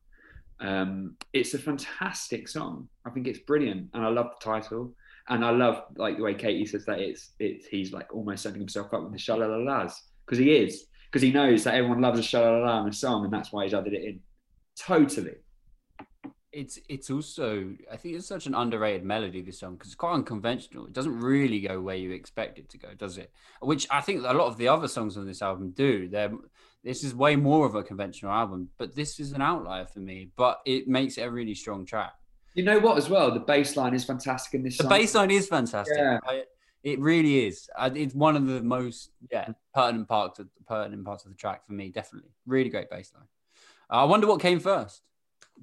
Um, it's a fantastic song. I think it's brilliant, and I love the title. And I love like the way Katie says that it's it's he's like almost setting himself up with the shalalalas because he is because he knows that everyone loves a shalalala in a song, and that's why he's added it in. Totally. it's it's also I think it's such an underrated melody this song because it's quite unconventional. It doesn't really go where you expect it to go, does it? Which I think a lot of the other songs on this album do. They're this is way more of a conventional album, but this is an outlier for me. But it makes it a really strong track. You know what? As well, the bass line is fantastic in this The song. bass line is fantastic. Yeah. I- it really is. I- It's one of the most yeah pertinent parts of pertinent parts of the track for me. Definitely, really great bass line. I wonder what came first.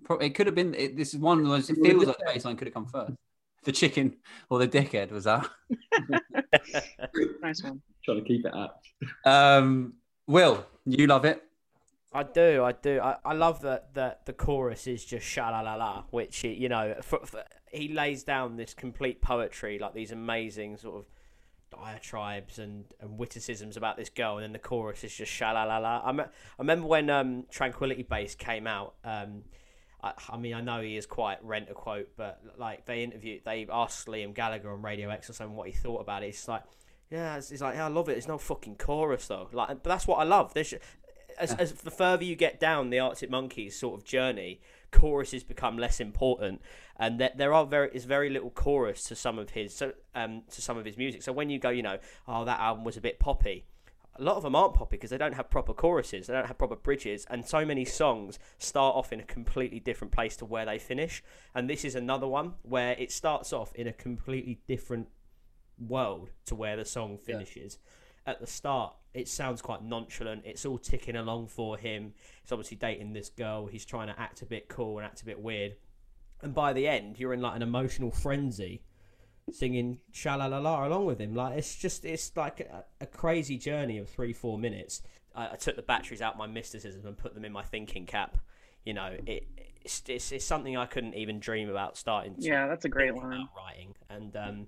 Pro- It could have been. It, this is one of those. It feels like the bass line could have come first. The chicken or the dickhead was that. (laughs) Nice one. Trying to keep it up. Um, Will, you love it? I do, I do. I, I love that that the chorus is just sha la la la, which he, you know, for, for, he lays down this complete poetry, like these amazing sort of diatribes and, and witticisms about this girl, and then the chorus is just sha la la la. I, me- I remember when um, Tranquility Base came out. Um, I, I mean, I know he is quite rent a quote, but like they interviewed, they asked Liam Gallagher on Radio X or something what he thought about it. It's like, yeah, it's, it's like, yeah, I love it. There's no fucking chorus though. Like, but that's what I love. There's as, as the further you get down the Arctic Monkeys sort of journey, choruses become less important, and there, there are very is very little chorus to some of his so um to some of his music. So when you go, you know, oh that album was a bit poppy. A lot of them aren't poppy because they don't have proper choruses, they don't have proper bridges, and so many songs start off in a completely different place to where they finish. And this is another one where it starts off in a completely different world to where the song finishes. At the start, it sounds quite nonchalant. It's all ticking along for him. He's obviously dating this girl. He's trying to act a bit cool and act a bit weird. And by the end, you're in like an emotional frenzy, singing sha la la la along with him. Like it's just it's like a, a crazy journey of three four minutes. I, I took the batteries out my mysticism and put them in my thinking cap. You know, it it's, it's, it's something I couldn't even dream about starting. To Yeah, that's a great line. writing and um,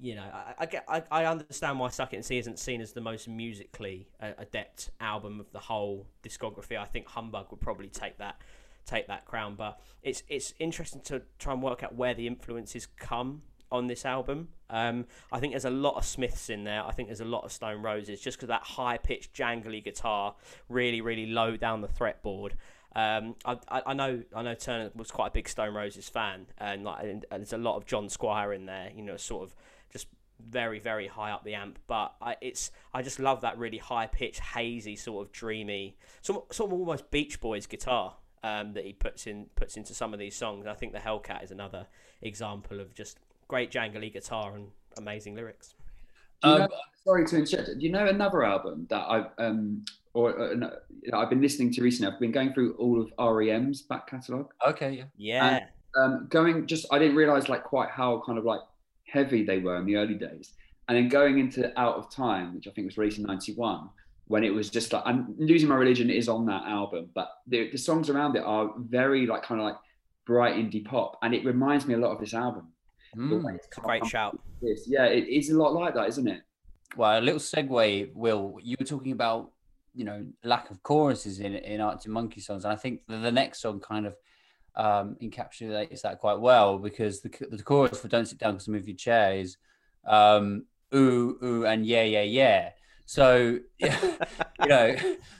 you know I, I get I, I understand why Suck It and See isn't seen as the most musically uh, adept album of the whole discography. I think Humbug would probably take that take that crown, but it's it's interesting to try and work out where the influences come on this album. Um, I think there's a lot of Smiths in there. I think there's a lot of Stone Roses, just because that high pitched, jangly guitar, really, really low down the fretboard. Um, I, I, know I know Turner was quite a big Stone Roses fan, and like and there's a lot of John Squire in there. You know, sort of just very very high up the amp. But I, it's I just love that really high pitched, hazy sort of dreamy, sort sort of almost Beach Boys guitar um, that he puts in puts into some of these songs. I think the Hellcat is another example of just great jangly guitar and amazing lyrics. Do you know, sorry to interrupt. Do you know another album that I've um, or uh, no, I've been listening to recently? I've been going through all of REM's back catalogue. Okay, yeah. Yeah. Um, going just, I didn't realize like quite how kind of like heavy they were in the early days, and then going into Out of Time, which I think was released in '91, when it was just like I'm losing my religion is on that album, but the, the songs around it are very like kind of like bright indie pop, and it reminds me a lot of this album. Mm. Great shout. This. Yeah, it is a lot like that, isn't it? Well, a little segue, Will. You were talking about, you know, lack of choruses in in Arctic Monkey songs, and I think the, the next song kind of um, encapsulates that quite well because the the chorus for "Don't Sit Down Because I Move Your Chair" is um, "ooh ooh" and "yeah yeah yeah." So, (laughs) you know,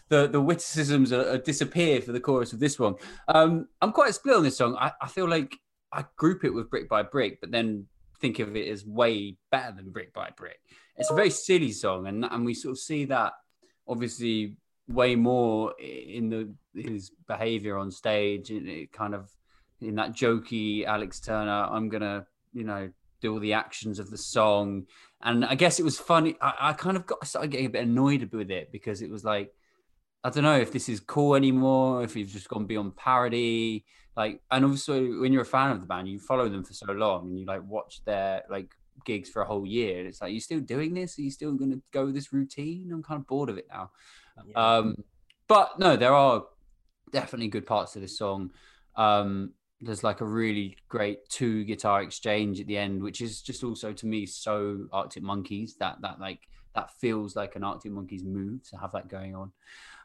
the the witticisms are, are disappear for the chorus of this one. Um, I'm quite split on this song. I, I feel like I group it with Brick by Brick, but then think of it as way better than Brick by Brick. It's a very silly song, and and we sort of see that obviously way more in the his behavior on stage. It, it kind of in that jokey Alex Turner. I'm gonna you know do all the actions of the song, and I guess it was funny. I, I kind of got I started getting a bit annoyed with it because it was like. I don't know if this is cool anymore, if you've just gone beyond parody like and also when you're a fan of the band you follow them for so long and you like watch their like gigs for a whole year it's like you're still doing this are you still to go this routine i'm kind of bored of it now um but no there are definitely good parts to this song um there's like a really great two guitar exchange at the end which is just also to me so arctic monkeys that that like that feels like an arctic monkeys move to have that going on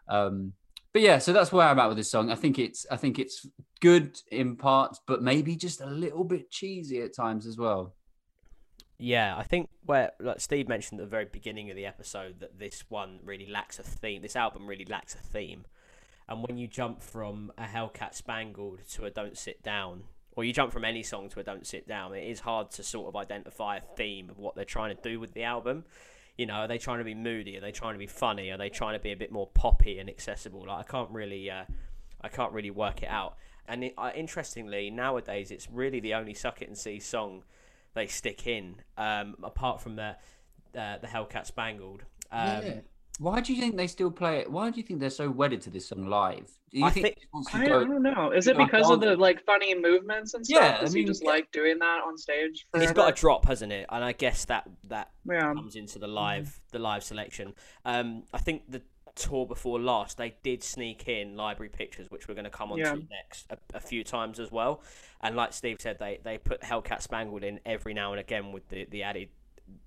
um but yeah, so that's where I'm at with this song. I think it's I think it's good in parts, but maybe just a little bit cheesy at times as well. Yeah, I think where like Steve mentioned at the very beginning of the episode that this one really lacks a theme. This album really lacks a theme. And when you jump from a Hellcat Spangled to a Don't Sit Down, or you jump from any song to a Don't Sit Down, it is hard to sort of identify a theme of what they're trying to do with the album you know, are they trying to be moody? Are they trying to be funny? Are they trying to be a bit more poppy and accessible? Like I can't really, uh, I can't really work it out. And it, uh, interestingly, nowadays it's really the only "Suck It and See" song they stick in, um, apart from the uh, the Hellcat Spangled. Um, yeah. Why do you think they still play it? Why do you think they're so wedded to this song live? Do you I think, think I, go, I, don't know. Is it because of the like funny movements and stuff? Yeah, Does I mean, he just like doing that on stage? He's got a drop, hasn't it? And I guess that that yeah. comes into the live the live selection. Um, I think the tour before last they did sneak in library pictures, which we're going to come on Yeah. to next a, a few times as well. And like Steve said, they they put Hellcat Spangled in every now and again with the the added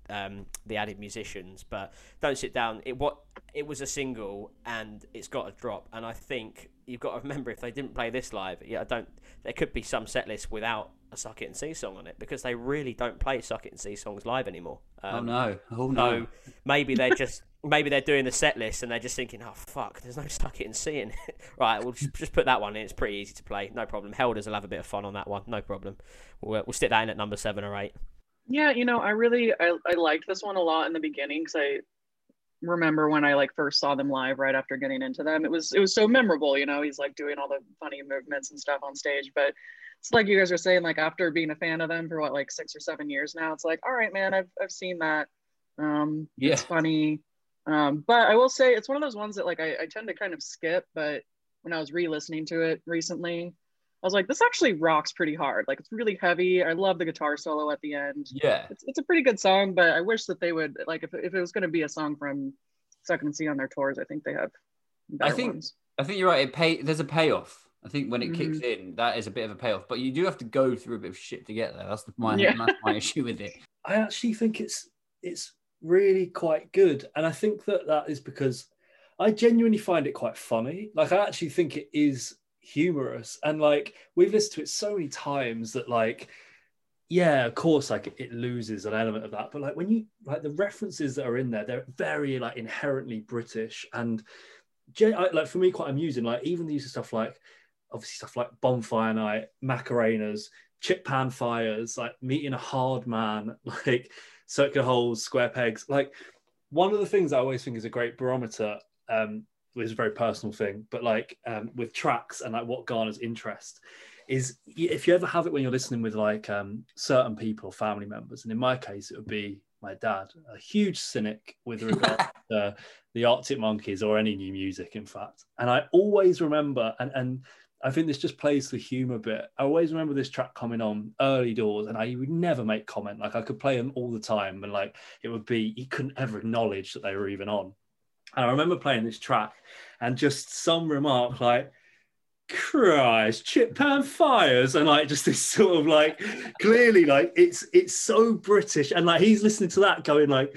um, the added musicians. But don't sit down. It what it was a single and it's got a drop. And I think you've got to remember if they didn't play this live, yeah, I don't. There could be some set list without a Suck It and See song on it because they really don't play Suck It and See songs live anymore. oh Um, no! Oh no! So maybe they're (laughs) just maybe they're doing the set list and they're just thinking, oh fuck, there's no Suck It and See in it. (laughs) right, we'll just, just put that one in. It's pretty easy to play, no problem. Helders will have a bit of fun on that one, no problem. We'll, we'll stick that in at number seven or eight. Yeah, you know, I really I, I liked this one a lot in the beginning because I remember when I like first saw them live right after getting into them. It was it was so memorable, you know. He's like doing all the funny movements and stuff on stage. But it's like you guys were saying, like after being a fan of them for what like six or seven years now, it's like, all right, man, I've I've seen that. Um, Yeah. it's funny. Um, but I will say it's one of those ones that like I, I tend to kind of skip. But when I was re-listening to it recently, I was like, this actually rocks pretty hard. Like it's really heavy. I love the guitar solo at the end Yeah, it's, it's a pretty good song, but I wish that they would like if, if it was going to be a song from Suck It and See on their tours. I think they have. Better think- ones. I think you're right. It pay. There's a payoff. I think when it kicks Mm-hmm. in, that is a bit of a payoff. But you do have to go through a bit of shit to get there. That's the, my Yeah. that's my issue with it. (laughs) I actually think it's it's really quite good, and I think that that is because I genuinely find it quite funny. Like I actually think it is humorous, and like we've listened to it so many times that like yeah, of course, like it loses an element of that. But like when you like the references that are in there, they're very like inherently British and like for me quite amusing. Like even the use of stuff like obviously stuff like bonfire night, macarenas, chip pan fires, like meeting a hard man, (laughs) like circular holes, square pegs. Like one of the things I always think is a great barometer, um, which is a very personal thing, but like um, with tracks and like what garners interest is if you ever have it when you're listening with like um, certain people, family members, and in my case, it would be my dad, a huge cynic with regard (laughs) to the Arctic Monkeys or any new music, in fact. And I always remember, and, and I think this just plays the humor bit. I always remember this track coming on early doors, and I would never make comment. Like I could play them all the time, and like it would be he couldn't ever acknowledge that they were even on. And I remember playing this track, and just some remark like, "Christ, chip pan fires," and like just this (laughs) sort of like clearly like it's it's so British, and like he's listening to that going like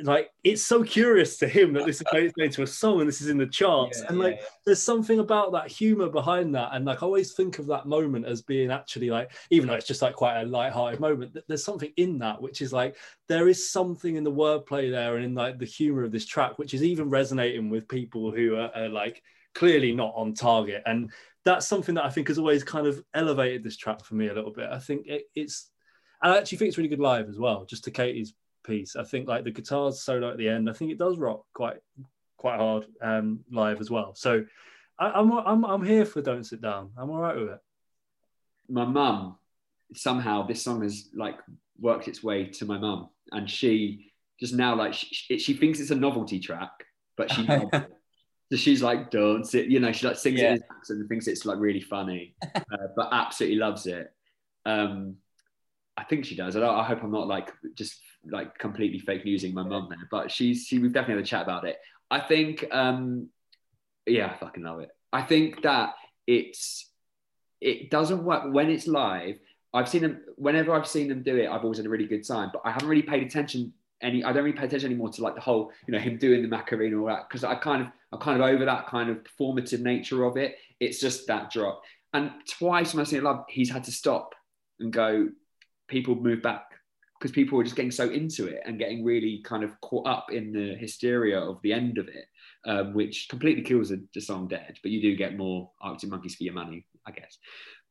like it's so curious to him that this is going into a song and this is in the charts yeah, and like yeah. there's something about that humor behind that and like i always think of that moment as being actually like even though it's just like quite a light-hearted moment there's something in that which is like there is something in the wordplay there and in like the humor of this track which is even resonating with people who are, are like clearly not on target and that's something that i think has always kind of elevated this track for me a little bit i think it, it's I actually think it's really good live as well. Just to Katie's piece. I think like the guitars solo at the end, I think it does rock quite quite hard um, live as well. So I, am I'm, I'm I'm here for Don't Sit Down. I'm all right with it. My mum somehow this song has like worked its way to my mum, and she just now like she, she thinks it's a novelty track, but she. (laughs) so she's like, "Don't sit," you know. She like sings yeah. it in accent and thinks it's like really funny, (laughs) uh, but absolutely loves it. Um, I think she does. I, I, hope I'm not like just like completely fake newsing my mum there, but she's she we've definitely had a chat about it. I think um yeah, I fucking love it. I think that it's it doesn't work when it's live. I've seen them whenever I've seen them do it, I've always had a really good time, but I haven't really paid attention any I don't really pay attention anymore to like the whole, you know, him doing the Macarena or that because I kind of I'm kind of over that kind of performative nature of it. It's just that drop. And twice when I see it live, he's had to stop and go, people move back because people were just getting so into it and getting really kind of caught up in the hysteria of the end of it, um, which completely kills the, the, song dead. But you do get more Arctic Monkeys for your money, I guess.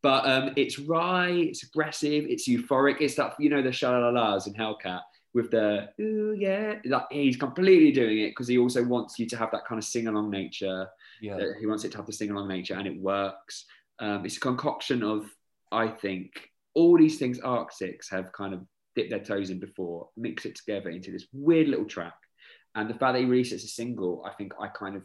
But um, it's right, it's aggressive, it's euphoric. It's that you know the shalalalas in Hellcat with the ooh yeah, like he's completely doing it because he also wants you to have that kind of sing along nature. Yeah, uh, he wants it to have the sing along nature, and it works. Um, it's a concoction of, I think, all these things Arctics have kind of dipped their toes in before, mix it together into this weird little track. And the fact that he released it as a single, I think I kind of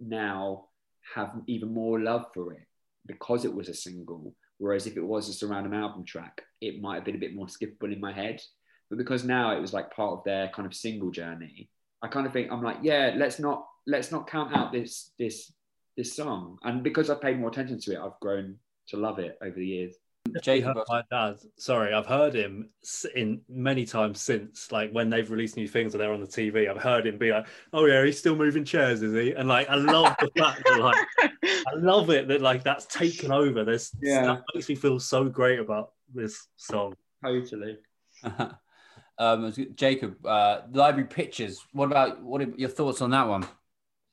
now have even more love for it because it was a single. Whereas if it was just a random album track, it might have been a bit more skippable in my head. But because now it was like part of their kind of single journey, I kind of think I'm like, yeah, let's not let's not count out this this this song. And because I've paid more attention to it, I've grown to love it over the years. Jacob, my dad. Sorry, I've heard him in many times since, like when they've released new things and they're on the TV. I've heard him be like, "Oh yeah, he's still moving chairs, is he?" And like, I love the fact that like, (laughs) I love it that like that's taken over. There's yeah, that makes me feel so great about this song. Totally. (laughs) um, Jacob, uh, library pictures. What about what are your thoughts on that one?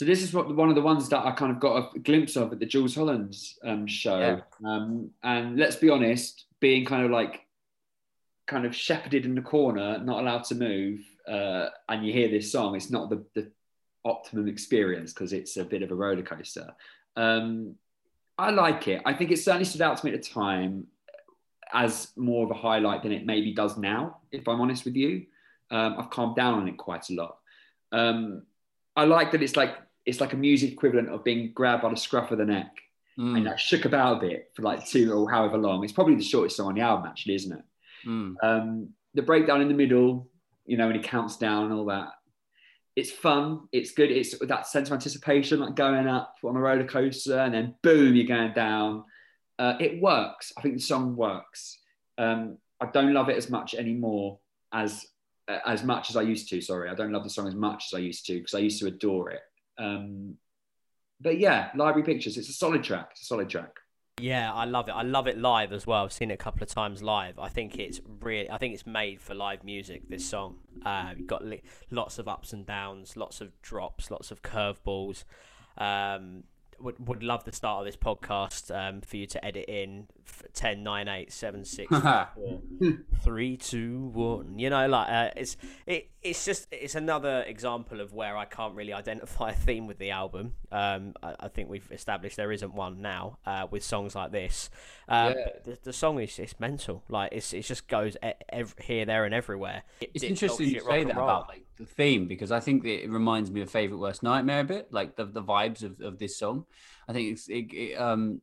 So this is what one of the ones that I kind of got a glimpse of at the Jools Holland's um, show. Yeah. Um, and let's be honest, being kind of like kind of shepherded in the corner, not allowed to move, uh, and you hear this song, it's not the, the optimum experience because it's a bit of a roller coaster. Um, I like it. I think it certainly stood out to me at the time as more of a highlight than it maybe does now, if I'm honest with you. Um, I've calmed down on it quite a lot. Um, I like that it's like it's like a music equivalent of being grabbed by the scruff of the neck mm. and like shook about a bit for like two or however long. It's probably the shortest song on the album, actually, isn't it? Mm. Um, the breakdown in the middle, you know, when he counts down and all that. It's fun. It's good. It's that sense of anticipation, like going up on a roller coaster, and then boom, you're going down. Uh, it works. I think the song works. Um, I don't love it as much anymore as as much as I used to. Sorry, I don't love the song as much as I used to because I used to adore it. Um, but yeah, Library Pictures. It's a solid track. It's a solid track. Yeah, I love it. I love it live as well. I've seen it a couple of times live. I think it's really, I think it's made for live music. This song, uh, you've got li- lots of ups and downs, lots of drops, lots of curveballs. Um, would would love the start of this podcast um, for you to edit in f- 10, 9, 8, 7, 6, (laughs) 4, 3, 2, 1. You know, like uh, it's it it's just it's another example of where I can't really identify a theme with the album. Um, I, I think we've established there isn't one now uh, with songs like this. Uh, Yeah. the, the song is it's mental. Like it's it just goes e- ev- here, there, and everywhere. It's interesting you say that roll. about like the theme because I think it reminds me of Favorite Worst Nightmare a bit, like the, the vibes of, of this song. I think it's it, it um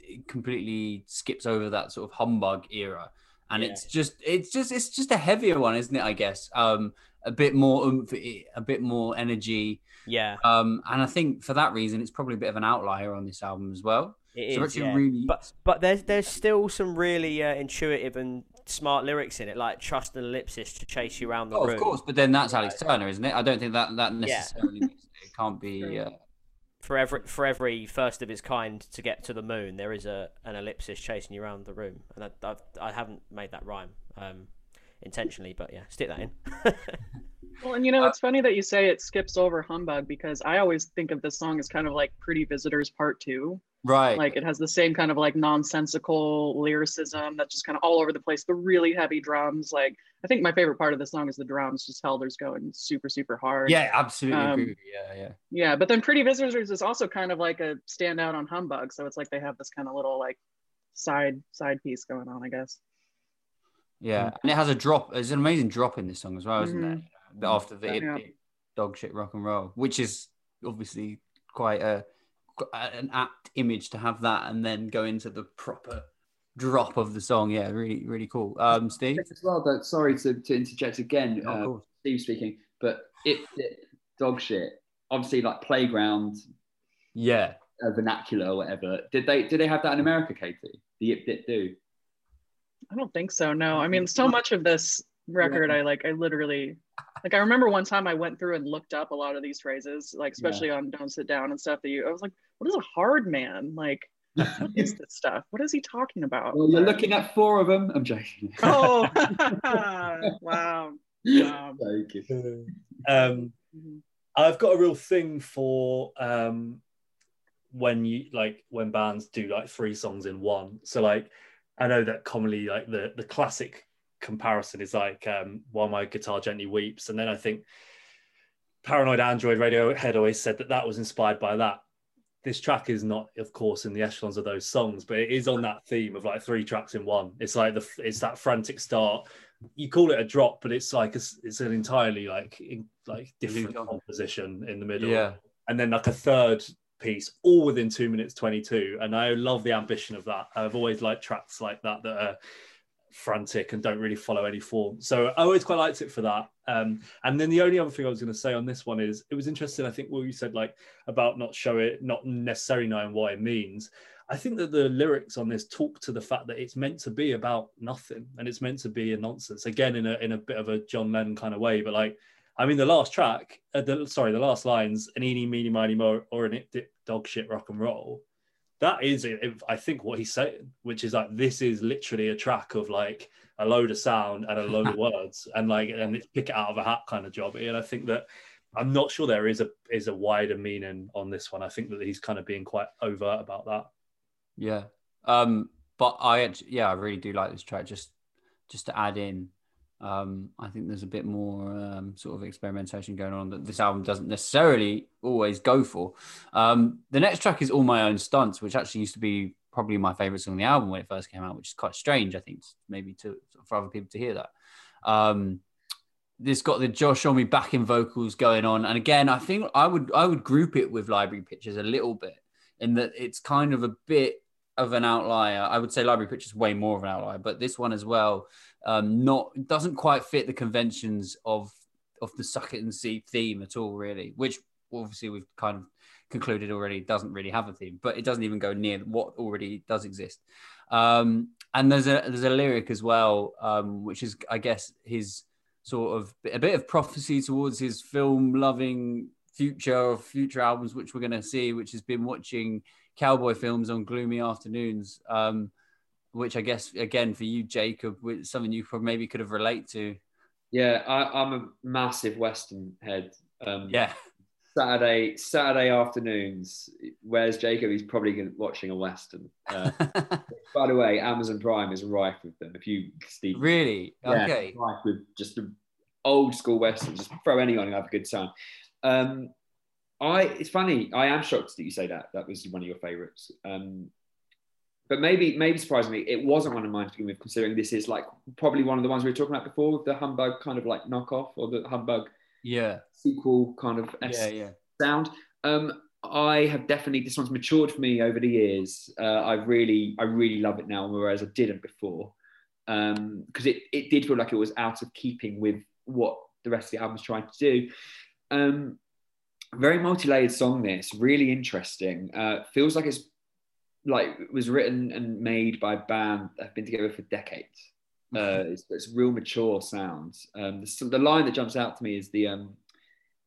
it completely skips over that sort of humbug era, and Yeah. it's just it's just it's just a heavier one, isn't it? I guess um a bit more oomph, a bit more energy, yeah. um and I think for that reason it's probably a bit of an outlier on this album as well. It so is, yeah. really But but there's there's still some really uh, intuitive and smart lyrics in it, like trust an ellipsis to chase you around the Oh, room. of course, but then that's Alex Turner, isn't it? I don't think that that Yeah. necessarily means it can't be. Uh, For every for every first of its kind to get to the moon, there is a an ellipsis chasing you around the room, and I I've, I haven't made that rhyme um, intentionally, but yeah, stick that in. (laughs) Well, and you know, it's funny that you say it skips over Humbug because I always think of this song as kind of like Pretty Visitors Part Two. right. Like it has the same kind of like nonsensical lyricism that's just kind of all over the place. The really heavy drums. Like I think my favorite part of the song is the drums. Just Helder's going super super hard. yeah, absolutely Um, agree. with you. Yeah, yeah. Yeah, but then Pretty Visitors is also kind of like a standout on Humbug. So it's like they have this kind of little like side side piece going on, I guess. Yeah, and it has a drop. it's an amazing drop in this song as well, isn't Mhm. There? After the Yeah. it- dog shit rock and roll, which is obviously quite a an apt image to have that, and then go into the proper drop of the song. Yeah, really, really cool. Um, Steve. As well, though, sorry to, to interject again, Oh, of uh, course. Steve speaking, but it, it dog shit, obviously like playground Yeah, uh, vernacular or whatever. Did they did they have that in America, Katie? The Yip Dip Do. I don't think so. No, I mean, so much of this record, I like, I literally, like, I remember one time I went through and looked up a lot of these phrases, like, especially on "Don't Sit Down" and stuff. That you, I was like, what is a hard man? Like, (laughs) what is this stuff? What is he talking about? Well, you're But- looking at four of them. I'm joking. (laughs) Oh, (laughs) wow. Um, Joking. Um, mhm. I've got a real thing for um, when you like when bands do like three songs in one. So like I know that commonly like the the classic comparison is like um, while my guitar gently weeps, and then I think Paranoid Android Radiohead always said that that was inspired by that. This track is not, of course, in the echelons of those songs, but it is on that theme of like three tracks in one. It's like the it's that frantic start. You call it a drop, but it's like a, it's an entirely like in, like different composition in the middle yeah, and then like a third piece all within two minutes 22 and i love the ambition of that i've always liked tracks like that that are frantic and don't really follow any form so i always quite liked it for that um, and then the only other thing i was going to say on this one is it was interesting i think what you said like about not show it not necessarily knowing what it means i think that the lyrics on this talk to the fact that it's meant to be about nothing and it's meant to be a nonsense again in a in a bit of a john lennon kind of way but like I mean, the last track, uh, the, sorry, the last lines, an eeny, meeny, miny, mo, or an it dip dog shit rock and roll. That is, I think, what he's saying, which is like, this is literally a track of like a load of sound and a load of (laughs) words, and like, and it's pick it out of a hat kind of job. And I think that I'm not sure there is a is a wider meaning on this one. I think that he's kind of being quite overt about that. yeah. Um, but I yeah, I really do like this track. Just, just to add in, um, I think there's a bit more um, sort of experimentation going on that this album doesn't necessarily always go for. Um, the next track is All My Own Stunts, which actually used to be probably my favorite song on the album when it first came out, which is quite strange, I think, maybe to for other people to hear that. Um, this got the Josh Homme backing vocals going on, and again, I think I would I would group it with Library Pictures a little bit in that it's kind of a bit of an outlier. I would say Library Pictures way more of an outlier, but this one as well, um, not doesn't quite fit the conventions of of the suck it and see theme at all, really. Which obviously we've kind of concluded already doesn't really have a theme, but it doesn't even go near what already does exist. Um, and there's a there's a lyric as well, um, which is I guess his sort of a bit of prophecy towards his film loving future of future albums, which we're going to see, which has been watching cowboy films on gloomy afternoons. Um, which I guess again for you, Jacob, with something you probably maybe could have relate to. Yeah, I, I'm a massive Western head. Um, Yeah, Saturday Saturday afternoons. Where's Jacob, he's probably watching a Western. Uh, (laughs) by the way, Amazon Prime is rife with them. If you Steve, really? Yeah, Okay. rife with just the old school Western. Just throw any on and have a good time. Um, I it's funny. I am shocked that you say that. That was one of your favourites. Um, but maybe maybe surprisingly, it wasn't one of mine to begin with. Considering this is like probably one of the ones we were talking about before, with the humbug kind of like knockoff or the humbug Yeah, sequel kind of yeah, yeah. sound. Um, I have definitely this one's matured for me over the years. Uh, I really, I really love it now, whereas I didn't before, because it it did feel like it was out of keeping with what the rest of the album's trying to do. Um, very multi-layered song. This really interesting. Uh, feels like it's like was written and made by a band that have been together for decades. Uh, it's, it's real mature sounds. Um, the, the line that jumps out to me is the um,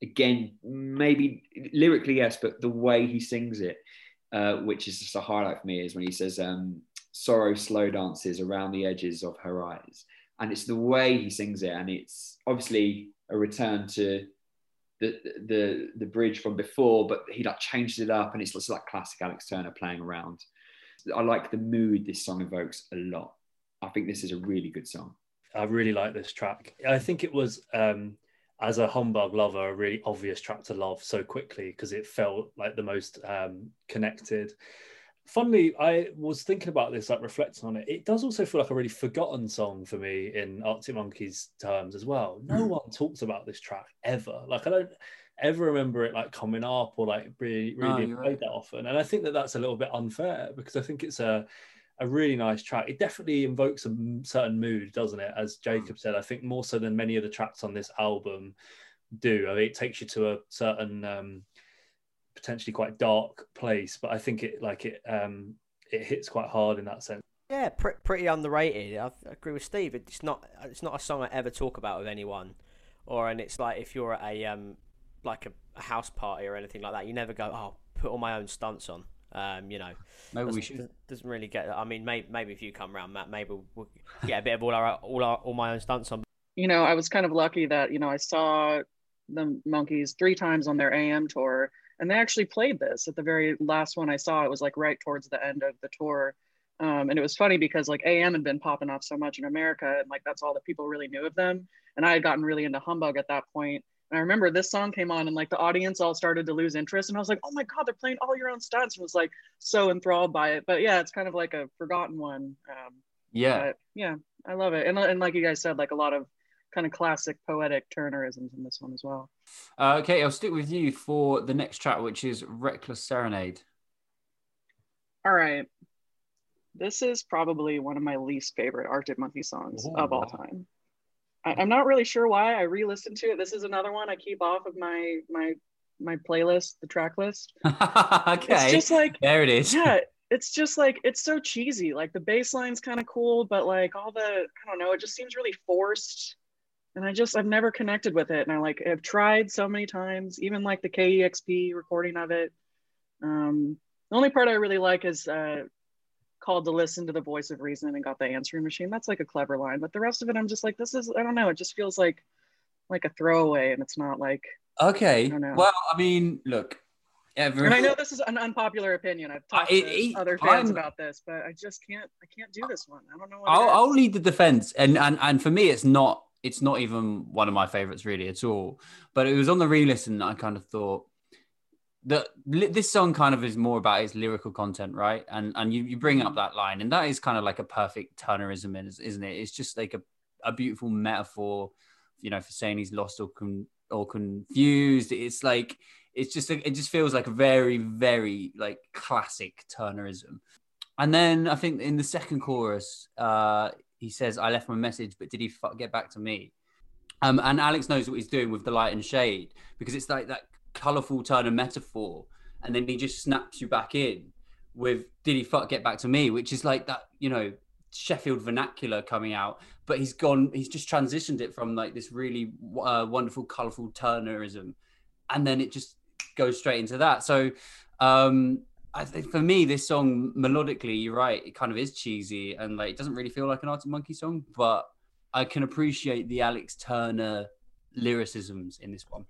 again maybe lyrically yes, but the way he sings it, uh, which is just a highlight for me, is when he says um, "sorrow slow dances around the edges of her eyes," and it's the way he sings it, and it's obviously a return to the the the bridge from before, but he like changes it up, and it's like classic Alex Turner playing around. I like the mood this song evokes a lot. I think this is a really good song. I really like this track. I think it was, um, as a humbug lover, a really obvious track to love so quickly because it felt like the most um, connected. Funnily, I was thinking about this, like reflecting on it. It does also feel like a really forgotten song for me in Arctic Monkeys terms as well. No one talks about this track ever. Like I don't ever remember it like coming up or like really really being you're played right. that often. And I think that that's a little bit unfair because I think it's a a really nice track. It definitely invokes a certain mood, doesn't it? As Jacob said, I think more so than many of the tracks on this album do. I mean, it takes you to a certain um, potentially quite dark place, but I think it like it um, it hits quite hard in that sense. Yeah, pre- pretty underrated. I I agree with Steve. It's not it's not a song I ever talk about with anyone, or and it's like if you're at a um like a, a house party or anything like that, you never go, oh, put all my own stunts on. Um, you know, Maybe we doesn't, should. doesn't- doesn't really get. I mean, maybe maybe if you come around, Matt, maybe we'll get a bit of all our all our all my own stunts on. you know, I was kind of lucky that, you know, I saw the Monkeys three times on their AM tour, and they actually played this at the very last one I saw. It was like right towards the end of the tour. Um, and it was funny because like AM had been popping off so much in America, and like that's all that people really knew of them. And I had gotten really into Humbug at that point. And I remember this song came on, and like the audience all started to lose interest. And I was like, oh my God, they're playing all your own stunts. And was like so enthralled by it. But yeah, it's kind of like a forgotten one. Um, Yeah, but yeah, I love it. And, and like you guys said, like a lot of kind of classic poetic Turnerisms in this one as well. Uh, okay, I'll stick with you for the next track, which is Reckless Serenade. All right. This is probably one of my least favorite Arctic Monkey songs Ooh, of all time. I, I'm not really sure why I re-listened to it. This is another one I keep off of my my my playlist, the track list. (laughs) okay, It's just like there it is. yeah, (laughs) it's just like it's so cheesy. Like the bass line's kind of cool, but like all the I don't know, it just seems really forced. And I just I've never connected with it. And I like have tried so many times, even like the KEXP recording of it. Um, the only part I really like is uh, called to listen to the voice of reason and got the answering machine. That's like a clever line, but the rest of it, I'm just like, this is I don't know. It just feels like like a throwaway, and it's not like. Okay, I know. well, I mean, look, every, And I know this is an unpopular opinion. I've talked it- to it- other fans I'm- about this, but I just can't. I can't do this one. I don't know. What I'll. I'll lead the defense, and and and for me, it's not it's not even one of my favorites really at all. But it was on the re-listen that I kind of thought that this song kind of is more about its lyrical content, right? And and you, you bring up that line, and that is kind of like a perfect Turnerism, is- isn't it? It's just like a, a beautiful metaphor, you know, for saying he's lost or con- or confused. It's like it's just it just feels like a very very like classic Turnerism. And then I think in the second chorus, uh, he says, "I left my message, but did he fuck get back to me?" Um, and Alex knows what he's doing with the light and shade because it's like that colorful turn of metaphor, and then he just snaps you back in with "Did he fuck get back to me?" which is like that, you know, Sheffield vernacular coming out. But he's gone. He's just transitioned it from like this really uh, wonderful, colorful Turnerism, and then it just goes straight into that. So um, think for me, this song melodically, you're right, it kind of is cheesy and like it doesn't really feel like an Arctic Monkey song, but I can appreciate the Alex Turner lyricisms in this one.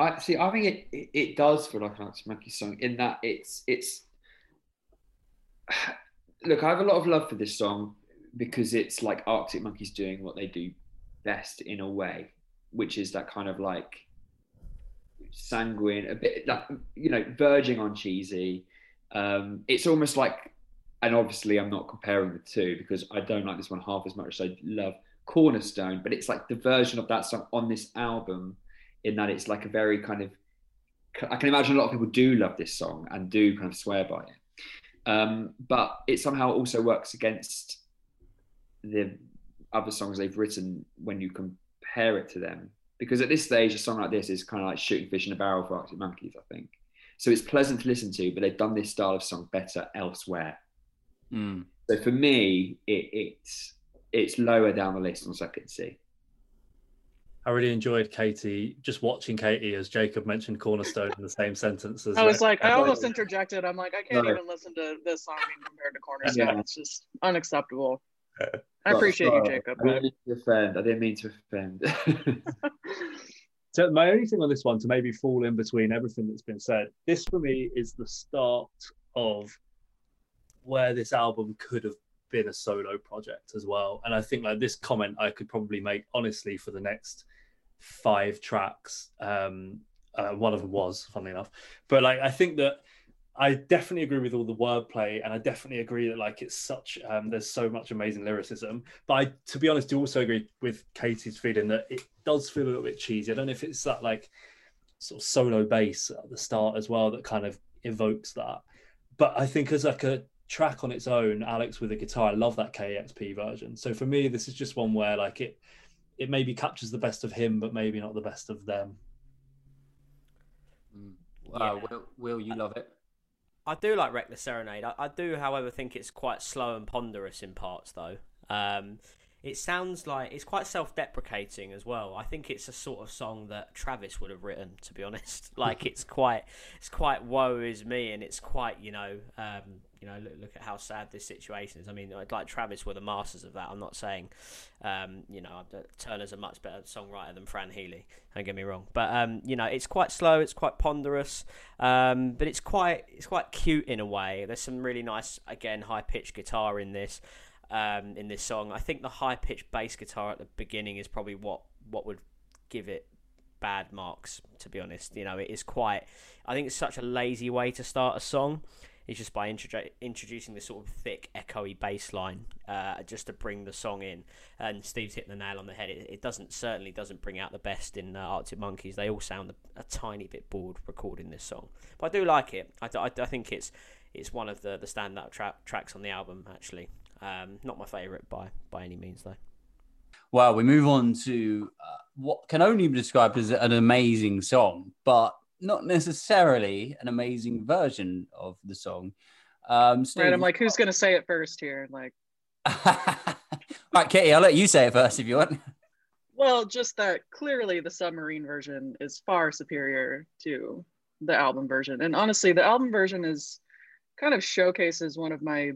I see. I think it, it, it does feel like an Arctic Monkey song in that it's it's. (sighs) Look, I have a lot of love for this song because it's like Arctic Monkeys doing what they do best in a way, which is that kind of like sanguine, a bit like you know, verging on cheesy. Um, it's almost like, and obviously I'm not comparing the two because I don't like this one half as much as I love Cornerstone, but it's like the version of that song on this album, in that it's like a very kind of. I can imagine a lot of people do love this song and do kind of swear by it, um, but it somehow also works against the other songs they've written when you compare it to them because at this stage, a song like this is kind of like shooting fish in a barrel for Arctic Monkeys, I think. So it's pleasant to listen to, but they've done this style of song better elsewhere. Mm. So for me, it, it's it's lower down the list on Suck and See. I really enjoyed Katie just watching Katie as Jacob mentioned Cornerstone in the same sentence as I was like, I I almost interjected. I'm like, I can't No. even listen to this song being compared to Cornerstone. Yeah. It's just unacceptable. (laughs) I appreciate you, Jacob. I didn't mean to offend. I didn't mean to offend. (laughs) So my only thing on this one to maybe fall in between everything that's been said, this for me is the start of where this album could have been a solo project as well. And I think like this comment I could probably make honestly for the next five tracks. Um, uh, one of them was, funnily enough, but like I think that I definitely agree with all the wordplay, and I definitely agree that like it's such um, there's so much amazing lyricism. But I, to be honest, do also agree with Katie's feeling that it does feel a little bit cheesy. I don't know if it's that like sort of solo bass at the start as well that kind of evokes that. But I think as like a track on its own, Alex with a guitar, I love that KEXP version. So for me, this is just one where like it it maybe captures the best of him, but maybe not the best of them. Mm. Uh, Will, Will, you love it? I do like Reckless Serenade. I, I do, however, think it's quite slow and ponderous in parts, though. Um, it sounds like it's quite self-deprecating as well. I think it's a sort of song that Travis would have written, to be honest. (laughs) Like it's quite, it's quite woe is me, and it's quite, you know, um, you know, look, look at how sad this situation is. I mean, like Travis were the masters of that. I'm not saying, um, you know, Turner's a much better songwriter than Fran Healy. Don't get me wrong, but um, you know, it's quite slow. It's quite ponderous, um, but it's quite, it's quite cute in a way. There's some really nice, again, high-pitched guitar in this um, in this song. I think the high pitched bass guitar at the beginning is probably what what would give it bad marks. To be honest, you know, it is quite. I think it's such a lazy way to start a song. It's just by introdu- introducing this sort of thick, echoey bass line, uh, just to bring the song in. And Steve's hitting the nail on the head. It, it doesn't certainly doesn't bring out the best in uh, Arctic Monkeys. They all sound a, a tiny bit bored recording this song, but I do like it. I, I, I think it's it's one of the the standout tra- tracks on the album actually. Um, not my favourite by by any means though. Well, we move on to uh, what can only be described as an amazing song, but not necessarily an amazing version of the song. Um, Steve, Right, I'm like, who's gonna say it first here? Like, (laughs) right, Katie, I'll let you say it first if you want. well, just that clearly the submarine version is far superior to the album version, and honestly, the album version is kind of showcases one of my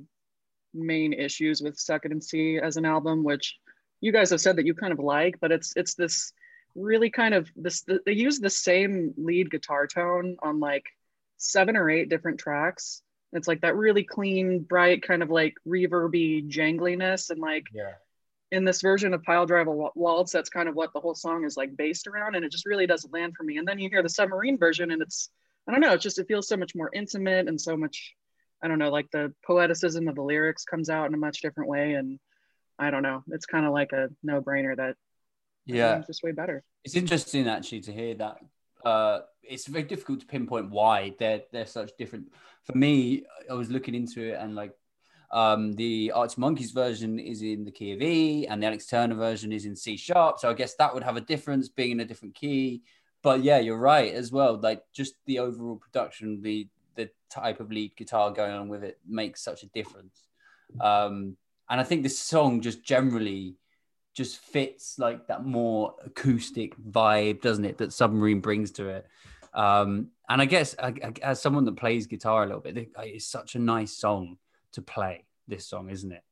main issues with Suck It and See as an album, which you guys have said that you kind of like, but it's it's this really kind of this they use the same lead guitar tone on like seven or eight different tracks. It's like that really clean, bright, kind of like reverby jangliness, and like Yeah. in this version of Piledriver Waltz, that's kind of what the whole song is like based around, and it just really doesn't land for me. And then you hear the submarine version, and it's I don't know, it's just it feels so much more intimate and so much I don't know, like the poeticism of the lyrics comes out in a much different way, and I don't know, it's kind of like a no brainer that Yeah. just way better. It's interesting actually to hear that. Uh, it's very difficult to pinpoint why they're they're such different. For me, I was looking into it and like um, the Arctic Monkeys version is in the key of E, and the Alex Turner version is in C sharp. So I guess that would have a difference being in a different key. But yeah, you're right as well. Like just the overall production, the the type of lead guitar going on with it makes such a difference. Um, and I think this song just generally just fits like that more acoustic vibe, doesn't it? That Submarine brings to it. Um, and I guess I, I, as someone that plays guitar a little bit, it's such a nice song to play. This song, isn't it?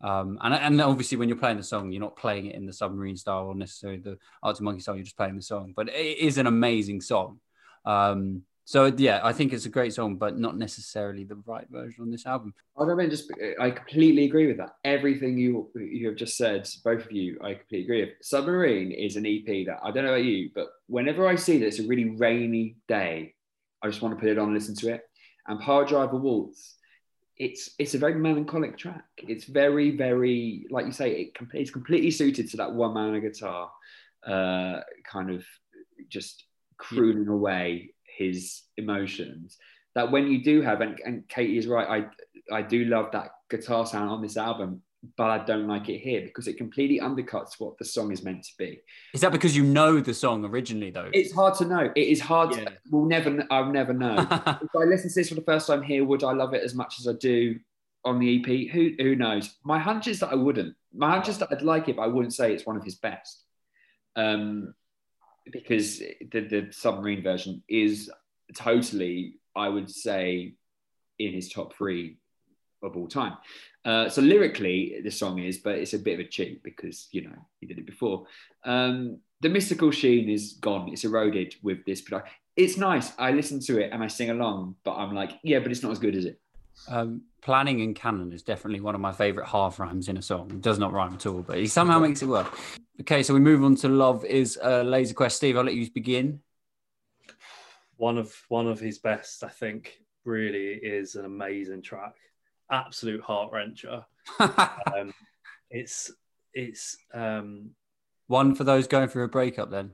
Um, and and obviously, when you're playing the song, you're not playing it in the submarine style or necessarily the Arctic Monkey style. You're just playing the song, but it is an amazing song. Um, so yeah, I think it's a great song, but not necessarily the right version on this album. I don't mean just. I completely agree with that. Everything you you have just said, both of you, I completely agree with. Submarine is an EP that I don't know about you, but whenever I see that it's a really rainy day, I just want to put it on and listen to it. And Piledriver Waltz, it's it's a very melancholic track. It's very very like you say, it it's completely suited to that one man a guitar, uh, kind of just crooning away his emotions. That when you do have, and, and Katie is right, I I do love that guitar sound on this album, but I don't like it here because it completely undercuts what the song is meant to be. Is that because you know the song originally though? It's hard to know. It is hard. Yeah. To, we'll never. I'll never know. (laughs) if I listen to this for the first time here, would I love it as much as I do on the EP? Who who knows? My hunch is that I wouldn't. My hunch is that I'd like it, but I wouldn't say it's one of his best. Um, because the the submarine version is totally, I would say, in his top three of all time. Uh, so lyrically, the song is, but it's a bit of a cheat because you know he did it before. Um, the mystical sheen is gone; it's eroded with this. But it's nice. I listen to it and I sing along, but I'm like, yeah, but it's not as good as it. Um, planning in canon is definitely one of my favorite half rhymes in a song. It does not rhyme at all, but he somehow makes it work. Okay, so we move on to Love is uh, Laser Quest. Steve, I'll let you begin. one of one of his best, I think, really is an amazing track. Absolute heart wrencher. (laughs) Um, it's it's um, one for those going through a breakup, then.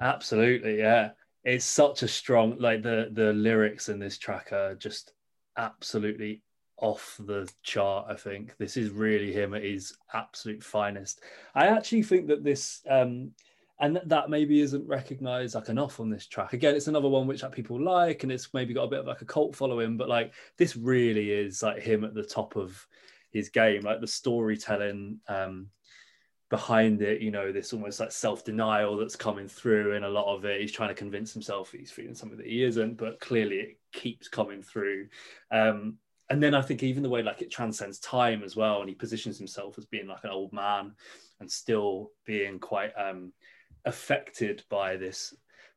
absolutely yeah. It's such a strong like the the lyrics in this track are just absolutely off the chart. I think this is really him at his absolute finest. I actually think that this um, and that maybe isn't recognized like enough on this track again it's another one which like people like and it's maybe got a bit of like a cult following but like this really is like him at the top of his game like the storytelling um behind it you know this almost like self-denial that's coming through in a lot of it. He's trying to convince himself he's feeling something that he isn't but clearly it keeps coming through. Um and then I think even the way like it transcends time as well, and he positions himself as being like an old man and still being quite um affected by this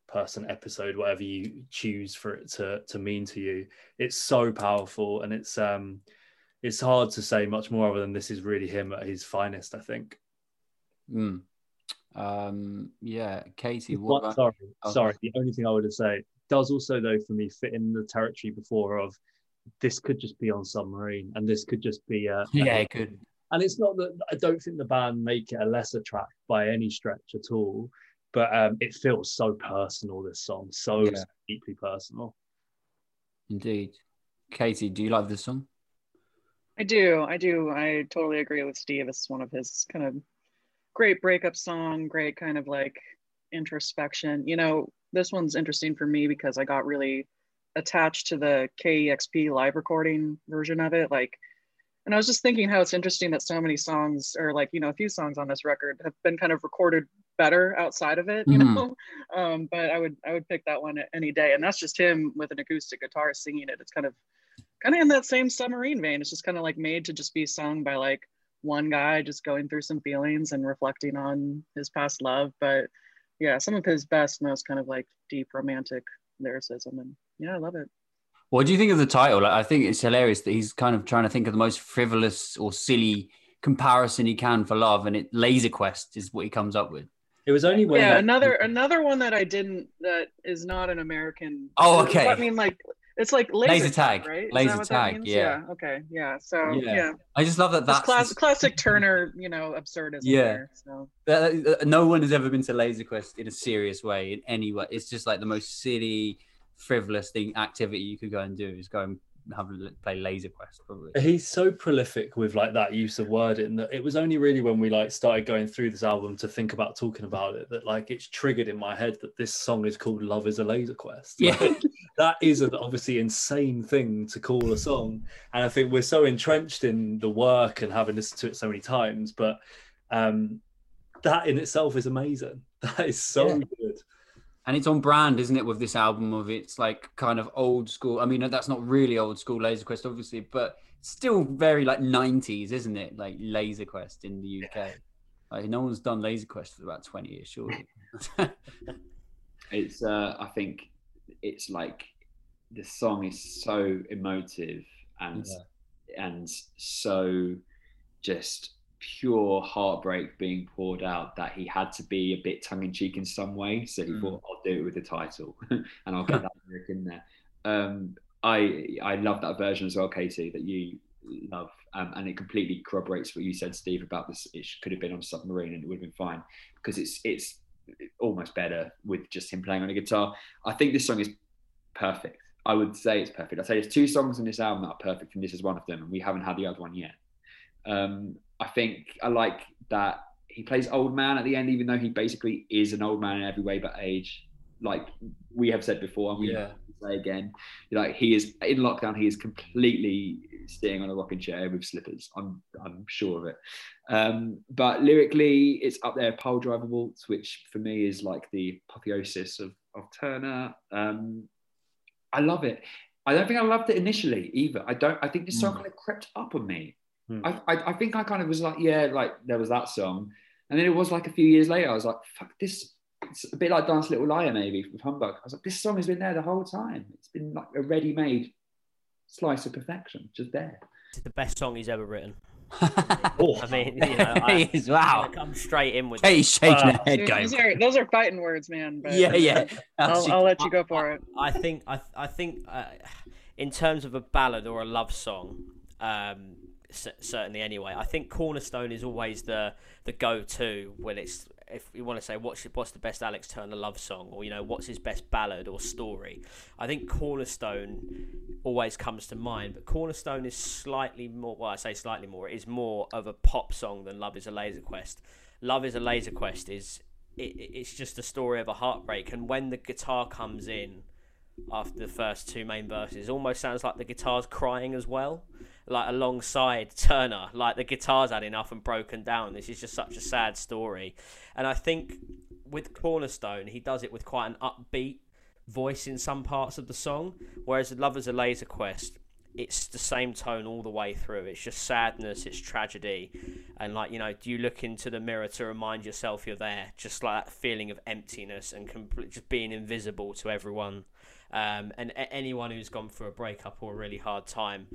person episode whatever you choose for it to to mean to you. It's so powerful and it's um it's hard to say much more other than this is really him at his finest i think Mm. Um, yeah, Katie. What What- about? sorry Oh. sorry the only thing i would say does also though for me fit in the territory before of this could just be on submarine and this could just be a, Yeah, it could. and it's not that I don't think the band make it a lesser track by any stretch at all, but um, it feels so personal. This song, so Yeah. deeply personal. Indeed. Katie, do you like this song? I do. I do. I totally agree with Steve. It's one of his kind of great breakup song, great kind of like introspection. You know, this one's interesting for me because I got really attached to the KEXP live recording version of it. Like, and I was just thinking how it's interesting that so many songs, or like, you know, a few songs on this record have been kind of recorded better outside of it, you Mhm. know. (laughs) Um, but I would I would pick that one any day. And that's just him with an acoustic guitar singing it. It's kind of kind of in that same submarine vein. It's just kind of like made to just be sung by like one guy just going through some feelings and reflecting on his past love. But yeah, some of his best, most kind of like deep romantic lyricism. And yeah, I love it. What do you think of the title? I think it's hilarious that he's kind of trying to think of the most frivolous or silly comparison he can for love, and it Laser Quest is what he comes up with. It was only when yeah, like, another another one that I didn't that is not an American. Oh, okay. I mean, like it's like laser, Laser tag, right? Laser tag, means? yeah. Okay. Yeah. So Yeah. yeah, I just love that that's class, classic Turner, you know, absurdism. Yeah. There, so that- uh, no one has ever been to Laser Quest in a serious way in any way. It's just like the most silly, frivolous thing activity you could go and do is go and have play Laser Quest probably. he's so prolific with like that use of wording that it was only really when we like started going through this album to think about talking about it that like it's triggered in my head that this song is called love is a laser quest Yeah. Like, that is an obviously insane thing to call a song and i think we're so entrenched in the work and having listened to it so many times but um that in itself is amazing (laughs) that is so Yeah. good and it's on brand, isn't it, with this album of it's like kind of old school. I mean, that's not really old school Laser Quest, obviously, but still very like 90s, isn't it? Like Laser Quest in the UK. Like no one's done Laser Quest for about 20 years, surely. (laughs) it's uh I think it's like the song is so emotive and and so just pure heartbreak being poured out that he had to be a bit tongue in cheek in some way. So he Mm. thought, I'll do it with the title (laughs) and I'll get (laughs) that lyric in there. Um, I I love that version as well, Katie, that you love, um, and it completely corroborates what you said, Steve, about this. It could have been on submarine and it would have been fine because it's it's almost better with just him playing on a guitar. I think this song is perfect. I would say it's perfect. I'd say there's two songs on this album that are perfect, and this is one of them, and we haven't had the other one yet. Um, I think I like that he plays old man at the end, even though he basically is an old man in every way but age. Like we have said before, and we Yeah. say again, like he is in lockdown. He is completely staying on a rocking chair with slippers. I'm I'm sure of it. Um, but lyrically, it's up there. Pile driver waltz, which for me is like the apotheosis of of Turner. Um, I love it. I don't think I loved it initially either. I don't. I think this song Mm. kind of crept up on me. Hmm. I, I I think I kind of was like, yeah, like there was that song, and then it was like a few years later, I was like, fuck this. It's a bit like Dance Little Liar, maybe with Humbug. I was like, this song has been there the whole time. It's been like a ready-made slice of perfection, just there. It's the best song he's ever written. (laughs) Oh, I mean, you know, (laughs) I, He is, wow. I come straight in with. Hey, he's shaking Wow. her head, Dude, going. those, are, those are fighting words, man. But Yeah, yeah. (laughs) I'll, I'll let you go for it. I think I I think uh, in terms of a ballad or a love song, um, certainly anyway. I think Cornerstone is always the the go to when it's if you want to say what's what's the best Alex Turner love song or you know what's his best ballad or story. I think Cornerstone always comes to mind, but Cornerstone is slightly more. Well, I say slightly more. It is more of a pop song than Love Is a Laser Quest. Love Is a Laser Quest is it, it's just a story of a heartbreak, and when the guitar comes in after the first two main verses, almost sounds like the guitar's crying as well, like alongside Turner, like the guitar's had enough and broken down. This is just such a sad story, and I think with Cornerstone, he does it with quite an upbeat voice in some parts of the song, whereas Love is a Laser Quest, it's the same tone all the way through. It's just sadness, it's tragedy, and like you know, do you look into the mirror to remind yourself you're there? Just like that feeling of emptiness and complete, just being invisible to everyone. Um, and a- anyone who's gone through a breakup or a really hard time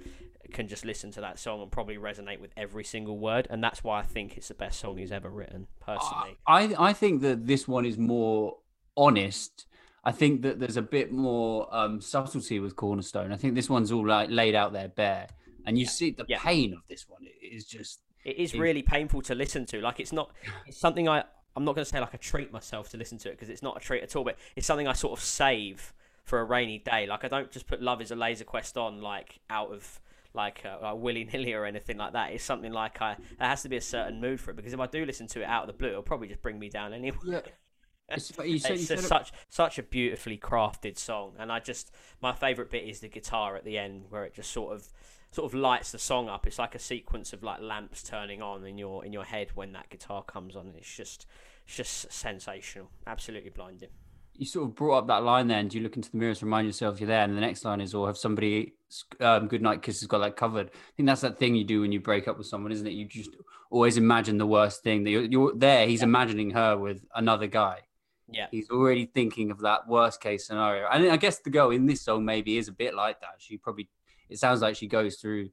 can just listen to that song and probably resonate with every single word. And that's why I think it's the best song he's ever written, personally. I I think that this one is more honest. I think that there's a bit more um, subtlety with Cornerstone. I think this one's all like laid out there bare, and you see the Yeah. pain of this one. It is just It is really painful to listen to. Like it's not it's something I I'm not going to say like I treat myself to listen to it because it's not a treat at all. But it's something I sort of save for a rainy day. Like I don't just put Love Is a Laser Quest on like out of like uh, like willy nilly or anything like that. It's something like I there has to be a certain mood for it because if I do listen to it out of the blue, it'll probably just bring me down anyway. yeah. It's, (laughs) said, it's such such a beautifully crafted song, and I just my favourite bit is the guitar at the end, where it just sort of sort of lights the song up. It's like a sequence of like lamps turning on in your in your head when that guitar comes on. It's just it's just sensational, absolutely blinding. You sort of brought up that line there, and do you look into the mirror to remind yourself you're there. And the next line is, or have somebody um, good night kisses got that covered. I think that's that thing you do when you break up with someone, isn't it? You just always imagine the worst thing that you're, you're there. He's imagining her with another guy. Yeah, He's already thinking of that worst case scenario. And I guess the girl in this song maybe is a bit like that. She probably, it sounds like she goes through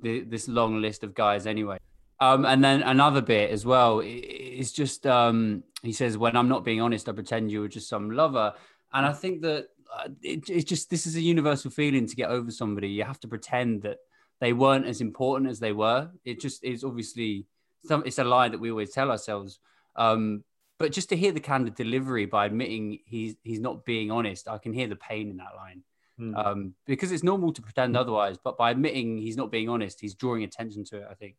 the, this long list of guys anyway. Um, and then another bit as well is just um, he says, "When I'm not being honest, I pretend you were just some lover." And I think that uh, it, it's just this is a universal feeling to get over somebody. You have to pretend that they weren't as important as they were. It just is obviously some. It's a lie that we always tell ourselves. Um, but just to hear the candid delivery by admitting he's he's not being honest, I can hear the pain in that line. Hmm. Um, because it's normal to pretend otherwise, but by admitting he's not being honest, he's drawing attention to it. I think.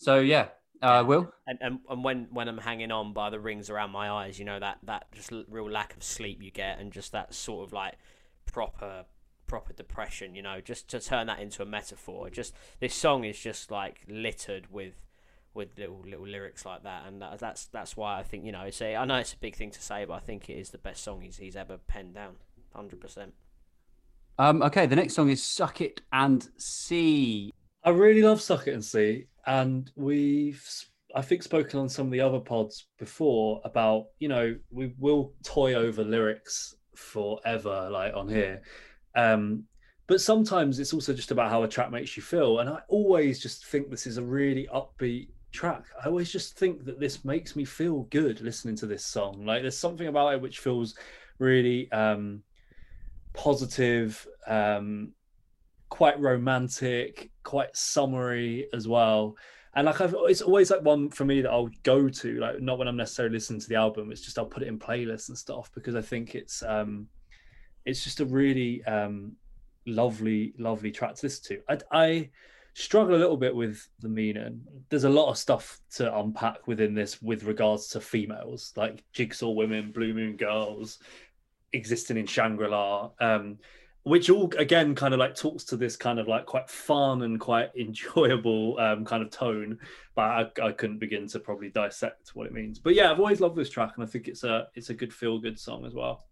So yeah, uh, Yeah. Will. and, and and when when I'm hanging on by the rings around my eyes, you know that that just real lack of sleep you get, and just that sort of like proper proper depression. You know, just to turn that into a metaphor. Just this song is just like littered with with little little lyrics like that, and that, that's that's why I think you know it's a, I know it's a big thing to say, but I think it is the best song he's he's ever penned down, hundred percent. Um, okay, the next song is "Suck It and See." I really love Suck It and See, and we've I think spoken on some of the other pods before about you know we will toy over lyrics forever like on here, um, but sometimes it's also just about how a track makes you feel, and I always just think this is a really upbeat track. I always just think that this makes me feel good listening to this song. Like there's something about it which feels really um, positive, um, quite romantic, quite summary as well. And like I've, it's always like one for me that I'll go to, like not when I'm necessarily listening to the album. It's just I'll put it in playlists and stuff because I think it's um, it's just a really um, lovely, lovely track to listen to. I, I struggle a little bit with the meaning. There's a lot of stuff to unpack within this with regards to females, like jigsaw women, blue moon girls, existing in Shangri-La. Um, which all again kind of like talks to this kind of like quite fun and quite (laughs) enjoyable um, kind of tone but I, I, couldn't begin to probably dissect what it means. But yeah i've always loved this track and i think it's a it's a good feel good song as well.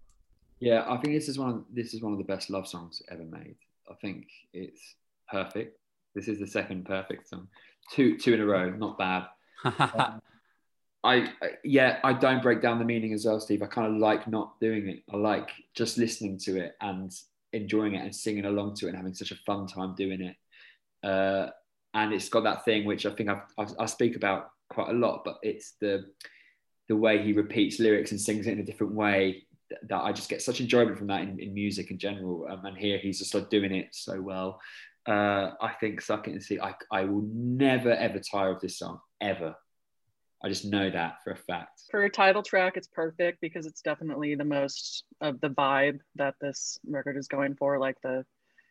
Yeah i think this is one of this is one of the best love songs ever made. I think it's perfect. This is the second perfect song. Two two in a row not bad. (laughs) Um, I, yeah, I don't break down the meaning as well, Steve. I kind of like not doing it. I like just listening to it and enjoying it and singing along to it and having such a fun time doing it. Uh, and it's got that thing which I think I've, I've, i speak about quite a lot, but it's the the way he repeats lyrics and sings it in a different way that I just get such enjoyment from that in, in music in general. Um, and here he's just like doing it so well. Uh, I think Suck It and See, I, I will never ever tire of this song, ever. I just know that for a fact. For a title track, it's perfect because it's definitely the most of the vibe that this record is going for, like the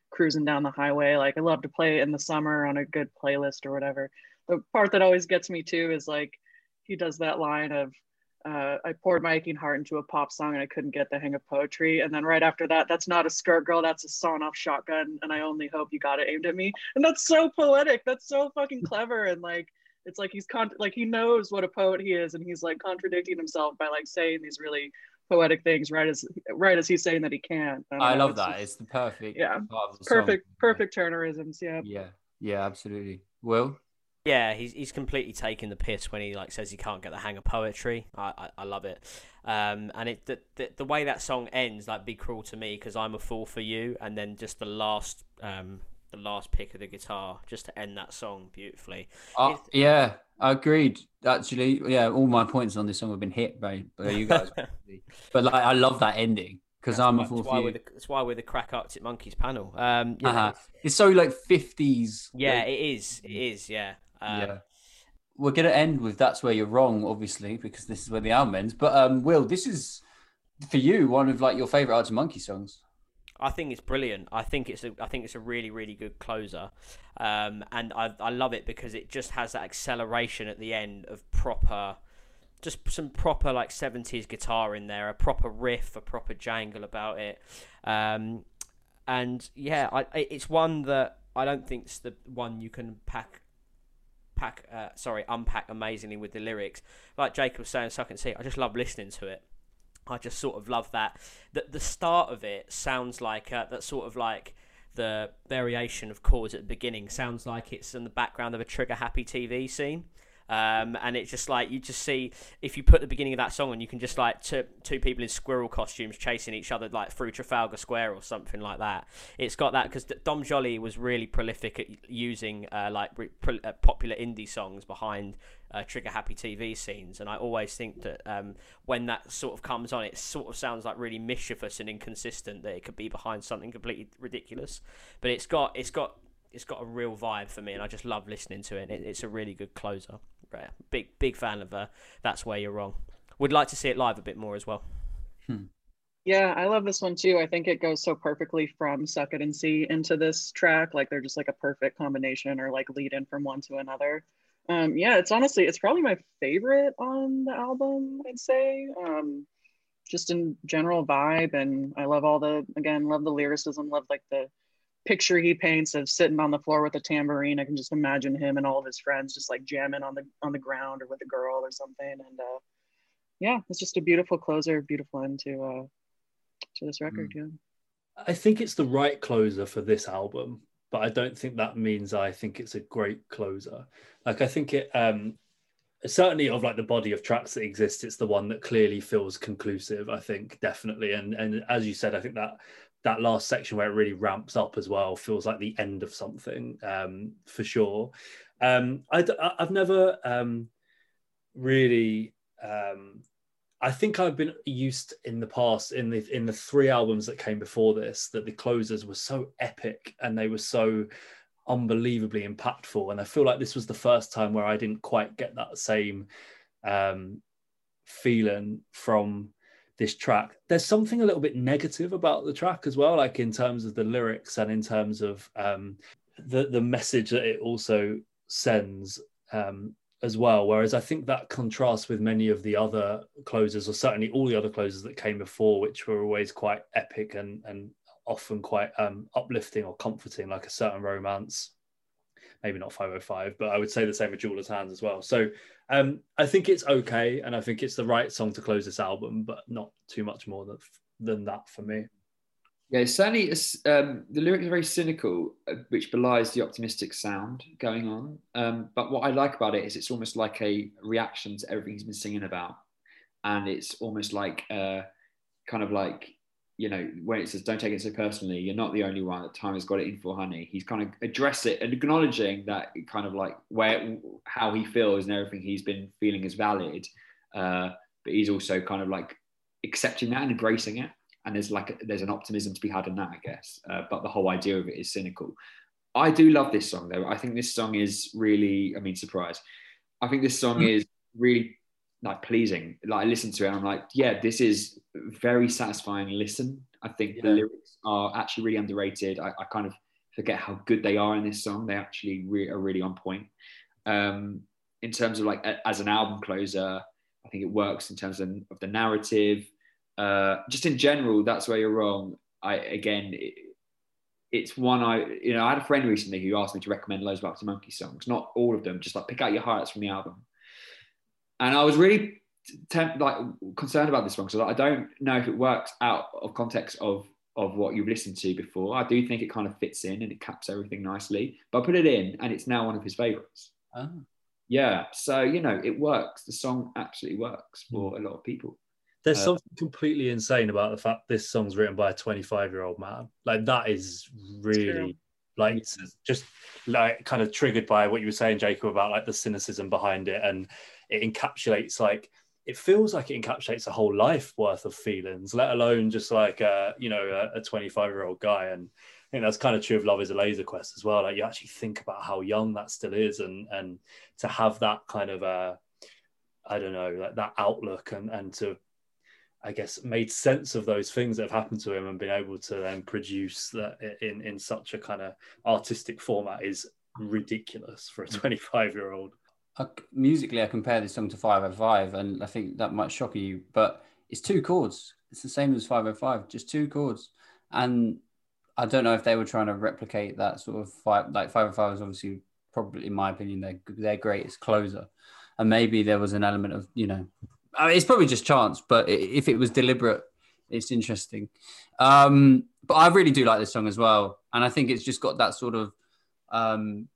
cruising down the highway. Like I love to play it in the summer on a good playlist or whatever. The part that always gets me too is like he does that line of uh, I poured my aching heart into a pop song and I couldn't get the hang of poetry. And then right after that, that's not a skirt girl, that's a sawn off shotgun. And I only hope you got it aimed at me. And that's so poetic. That's so fucking clever. And like it's like he's con- like he knows what a poet he is and he's like contradicting himself by like saying these really poetic things right as right as he's saying that he can't. I, I love it's that. just, it's the perfect yeah. the perfect song. perfect turnerisms yeah. Yeah. Yeah absolutely. Will? Yeah, he's he's completely taking the piss when he like says he can't get the hang of poetry. I I, I love it, um, and it the, the, the way that song ends like "Be cruel to me" because I'm a fool for you, and then just the last um the last pick of the guitar just to end that song beautifully. Uh, yeah, I agreed. Actually, yeah, all my points on this song have been hit by, by you guys. (laughs) but like, I love that ending because I'm why, a that's why, we're the, that's why we're the Crack Arctic Monkeys panel. Um, yeah, uh-huh. it's so like 50s. Yeah, like, it is. It is. Yeah. Um, yeah. We're gonna end with "That's Where You're Wrong," obviously, because this is where the album ends. But um, Will, this is for you one of like your favorite Arctic Monkey songs. I think it's brilliant. I think it's a, I think it's a really really good closer, um, and I I love it because it just has that acceleration at the end of proper, just some proper like seventies guitar in there, a proper riff, a proper jangle about it, um, and yeah, I it's one that I don't think's the one you can pack. Pack, uh, sorry, unpack amazingly with the lyrics. Like Jacob was saying, suck and see. I just love listening to it. I just sort of love that. That the start of it sounds like uh, that sort of like the variation of chords at the beginning sounds like it's in the background of a trigger happy TV scene. Um, and it's just like you just see if you put the beginning of that song on, you can just like two, two people in squirrel costumes chasing each other like through Trafalgar Square or something like that. It's got that because Dom Joly was really prolific at using uh, like re- uh, popular indie songs behind uh, trigger happy TV scenes, and I always think that um, when that sort of comes on, it sort of sounds like really mischievous and inconsistent that it could be behind something completely ridiculous, but it's got it's got it's got a real vibe for me, and I just love listening to it it's a really good closer. Right. Big big fan of uh, That's Where You're Wrong. Would like to see it live a bit more as well. Hmm. Yeah, I love this one too. I think it goes so perfectly from Suck It and See into this track. Like they're just like a perfect combination or like lead in from one to another. Um, yeah, it's honestly, it's probably my favorite on the album, I'd say. Um, just in general vibe. And I love all the, again, love the lyricism, love like the picture he paints of sitting on the floor with a tambourine. I can just imagine him and all of his friends just like jamming on the on the ground or with a girl or something. And uh, yeah, it's just a beautiful closer, beautiful end to uh, to this record. Mm. Yeah, I think it's the right closer for this album, but I don't think that means I think it's a great closer. Like I think it um certainly of like the body of tracks that exists it's the one that clearly feels conclusive i think definitely and and as you said i think that that last section where it really ramps up as well feels like the end of something um, for sure. Um, I, have never um, really. Um, I think I've been used in the past in the in the three albums that came before this that the closers were so epic and they were so unbelievably impactful. And I feel like this was the first time where I didn't quite get that same um, feeling from this track. There's something a little bit negative about the track as well, like in terms of the lyrics and in terms of um, the the message that it also sends um, as well. Whereas I think that contrasts with many of the other closers, or certainly all the other closers that came before, which were always quite epic and and often quite um, uplifting or comforting, like a certain romance maybe not 505, but I would say the same with Jeweler's Hands as well. So um, I think it's okay, and I think it's the right song to close this album, but not too much more than, than that for me. Yeah, certainly um, the lyrics are very cynical, uh, which belies the optimistic sound going on. Um, but what I like about it is it's almost like a reaction to everything he's been singing about, and it's almost like uh, kind of like you know, when it says don't take it so personally, you're not the only one that time has got it in for honey. He's kind of address it and acknowledging that kind of like where how he feels and everything he's been feeling is valid. Uh, but he's also kind of like accepting that and embracing it. And there's like there's an optimism to be had in that, I guess. Uh, but the whole idea of it is cynical. I do love this song though. I think this song is really, I mean, surprise. I think this song mm. is really like pleasing. Like I listen to it, and I'm like, yeah, this is very satisfying listen. I think yeah. the lyrics are actually really underrated. I, I, kind of forget how good they are in this song. They actually re- are really on point. Um, in terms of like a, as an album closer, I think it works in terms of, of the narrative. Uh, just in general, that's where you're wrong. I again, it, it's one I you know I had a friend recently who asked me to recommend loads of Arctic Monkey songs, not all of them, just like pick out your highlights from the album and I was really temp- like concerned about this one because I don't know if it works out of context of of what you've listened to before. I do think it kind of fits in and it caps everything nicely. But I put it in, and it's now one of his favorites. Oh. Yeah, so you know it works. The song absolutely works for hmm. a lot of people. There's uh, something completely insane about the fact this song's written by a 25 year old man. Like that is really like just like kind of triggered by what you were saying, Jacob, about like the cynicism behind it and it encapsulates like it feels like it encapsulates a whole life worth of feelings, let alone just like a, you know a 25 year old guy. And I think that's kind of true of Love Is a Laser Quest as well. Like you actually think about how young that still is, and and to have that kind of a I don't know like that outlook and and to I guess made sense of those things that have happened to him and been able to then produce that in in such a kind of artistic format is ridiculous for a hmm. 25 year old. I, musically, I compare this song to 505, and I think that might shock you, but it's two chords. It's the same as 505, just two chords. And I don't know if they were trying to replicate that sort of five, like 505 is obviously probably, in my opinion, their their greatest closer. And maybe there was an element of, you know, I mean, it's probably just chance, but if it was deliberate, it's interesting. Um, but I really do like this song as well, and I think it's just got that sort of um,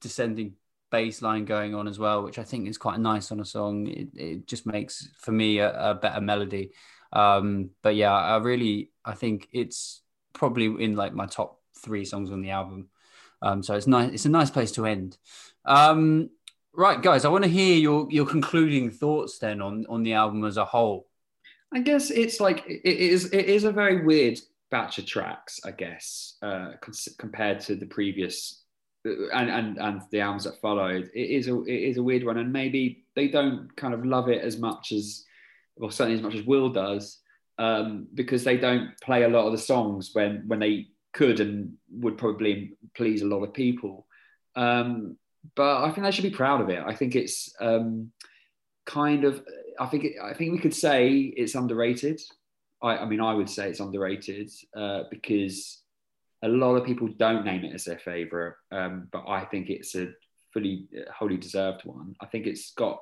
descending bass line going on as well, which I think is quite nice on a song. It, it just makes for me a, a better melody. Um, but yeah, I really I think it's probably in like my top three songs on the album. Um, so it's nice. It's a nice place to end. Um, right, guys, I want to hear your your concluding thoughts then on on the album as a whole. I guess it's like it is it is a very weird batch of tracks. I guess uh, compared to the previous and, and and the albums that followed, it is a it is a weird one, and maybe they don't kind of love it as much as, well, certainly as much as Will does, um, because they don't play a lot of the songs when when they could and would probably please a lot of people. Um, but I think they should be proud of it. I think it's um, kind of. I think I think we could say it's underrated. I, I mean, I would say it's underrated uh, because A lot of people don't name it as their favourite, um, but I think it's a fully, uh, wholly deserved one. I think it's got,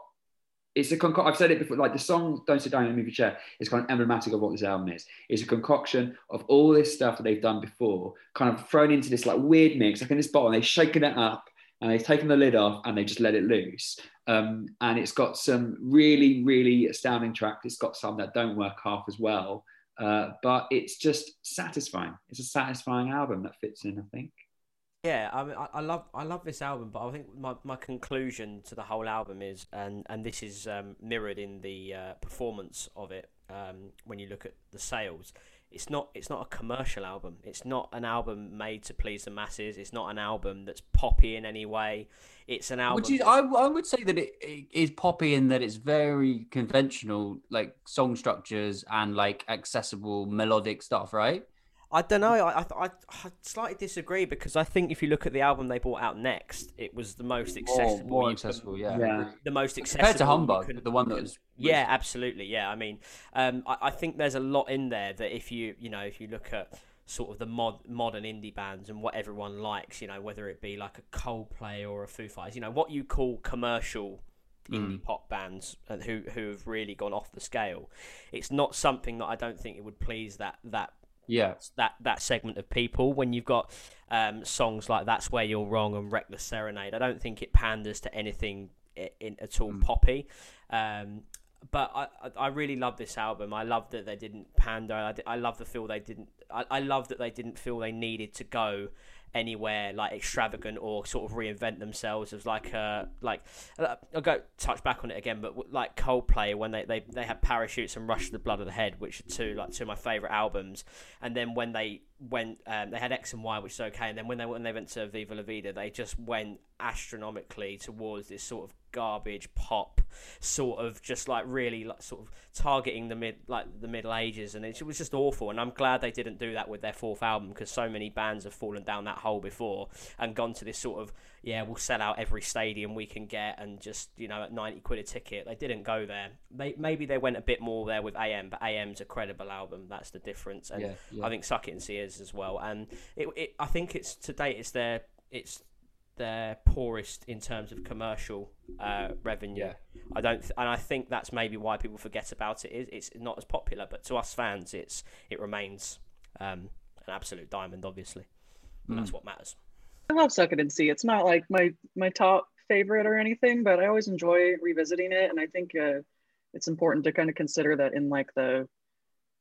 it's a conco- I've said it before, like the song "Don't Sit Down in Move Your Chair" is kind of emblematic of what this album is. It's a concoction of all this stuff that they've done before, kind of thrown into this like weird mix, like in this bottle. They've shaken it up and they've taken the lid off and they just let it loose. Um, and it's got some really, really astounding tracks. It's got some that don't work half as well. Uh, but it's just satisfying. It's a satisfying album that fits in, I think. Yeah, I mean, I, I love I love this album, but I think my, my conclusion to the whole album is, and and this is um, mirrored in the uh, performance of it. Um, when you look at the sales, it's not it's not a commercial album. It's not an album made to please the masses. It's not an album that's poppy in any way. It's an album. Would you, I, I would say that it, it is poppy in that it's very conventional, like song structures and like accessible melodic stuff, right? I don't know. I, I, I slightly disagree because I think if you look at the album they brought out next, it was the most accessible. More, more accessible, yeah. Yeah. The most accessible. Compared to Humbug, could- the one that was. Yeah, absolutely. Yeah, I mean, um, I, I think there's a lot in there that if you, you know, if you look at sort of the mod, modern indie bands and what everyone likes, you know, whether it be like a Coldplay or a Foo Fighters, you know, what you call commercial indie pop bands who who have really gone off the scale. It's not something that I don't think it would please that that Yeah. that that segment of people when you've got um, songs like "That's Where You're Wrong" and "Reckless Serenade." I don't think it panders to anything i- in, at all poppy. Um, but I, I I really love this album. I love that they didn't pander. I, I love the feel they didn't. I, I love that they didn't feel they needed to go anywhere like extravagant or sort of reinvent themselves as like a like uh, I'll go touch back on it again but like Coldplay when they, they they had parachutes and Rush the Blood of the Head which are two like two of my favorite albums. And then when they went um, they had X and Y which is okay and then when they when they went to Viva La Vida they just went astronomically towards this sort of garbage pop sort of just like really like sort of targeting the mid like the middle ages and it was just awful and I'm glad they didn't do that with their fourth album because so many bands have fallen down that hole before and gone to this sort of yeah we'll sell out every stadium we can get and just you know at 90 quid a ticket they didn't go there they maybe they went a bit more there with AM but AM's a credible album that's the difference and Yeah, yeah. I think Suck It and See is as well and it, it I think it's to date it's their it's their poorest in terms of commercial uh, revenue. Yeah. I don't, th- and I think that's maybe why people forget about it. Is it's not as popular, but to us fans, it's it remains um, an absolute diamond, obviously. And that's what matters. I love Suck It and See. It's not like my my top favorite or anything, but I always enjoy revisiting it, and I think uh, it's important to kind of consider that in like the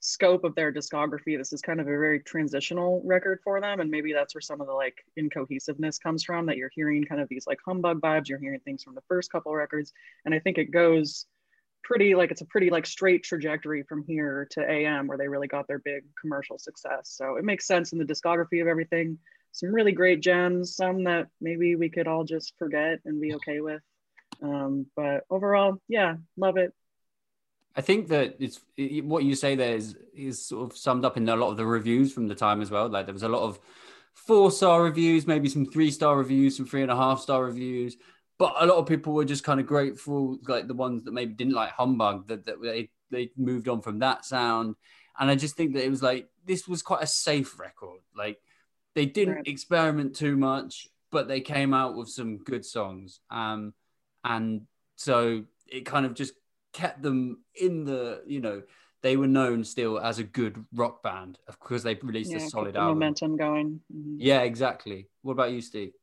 scope of their discography, this is kind of a very transitional record for them, and maybe that's where some of the like incohesiveness comes from. That you're hearing kind of these like humbug vibes, you're hearing things from the first couple records, and I think it goes pretty like it's a pretty like straight trajectory from here to AM where they really got their big commercial success. So it makes sense in the discography of everything some really great gems, some that maybe we could all just forget and be okay with. Um, but overall, yeah, love it. I think that it's it, what you say there is is sort of summed up in a lot of the reviews from the time as well. Like there was a lot of four star reviews, maybe some three star reviews, some three and a half star reviews. But a lot of people were just kind of grateful, like the ones that maybe didn't like humbug, that, that they they moved on from that sound. And I just think that it was like this was quite a safe record. Like they didn't experiment too much, but they came out with some good songs. Um, and so it kind of just kept them in the you know they were known still as a good rock band because they released Yeah, a solid album momentum going. Mhm. yeah exactly what about you steve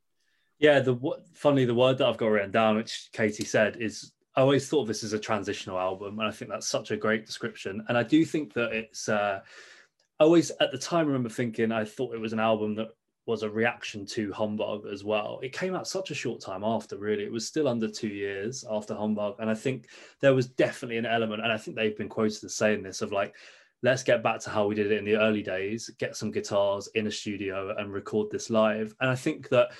Yeah, the wo- funnily the word that I've got written down, which Katie said, is I always thought of this as a transitional album, and I think that's such a great description. And I do think that it's. Uh, I always at the time remember thinking I thought it was an album that was a reaction to Humbug as well. It came out such a short time after, really. It was still under two years after Humbug, and I think there was definitely an element, and I think they've been quoted as saying this of like. Let's get back to how we did it in the early days, get some guitars in a studio and record this live. And I think that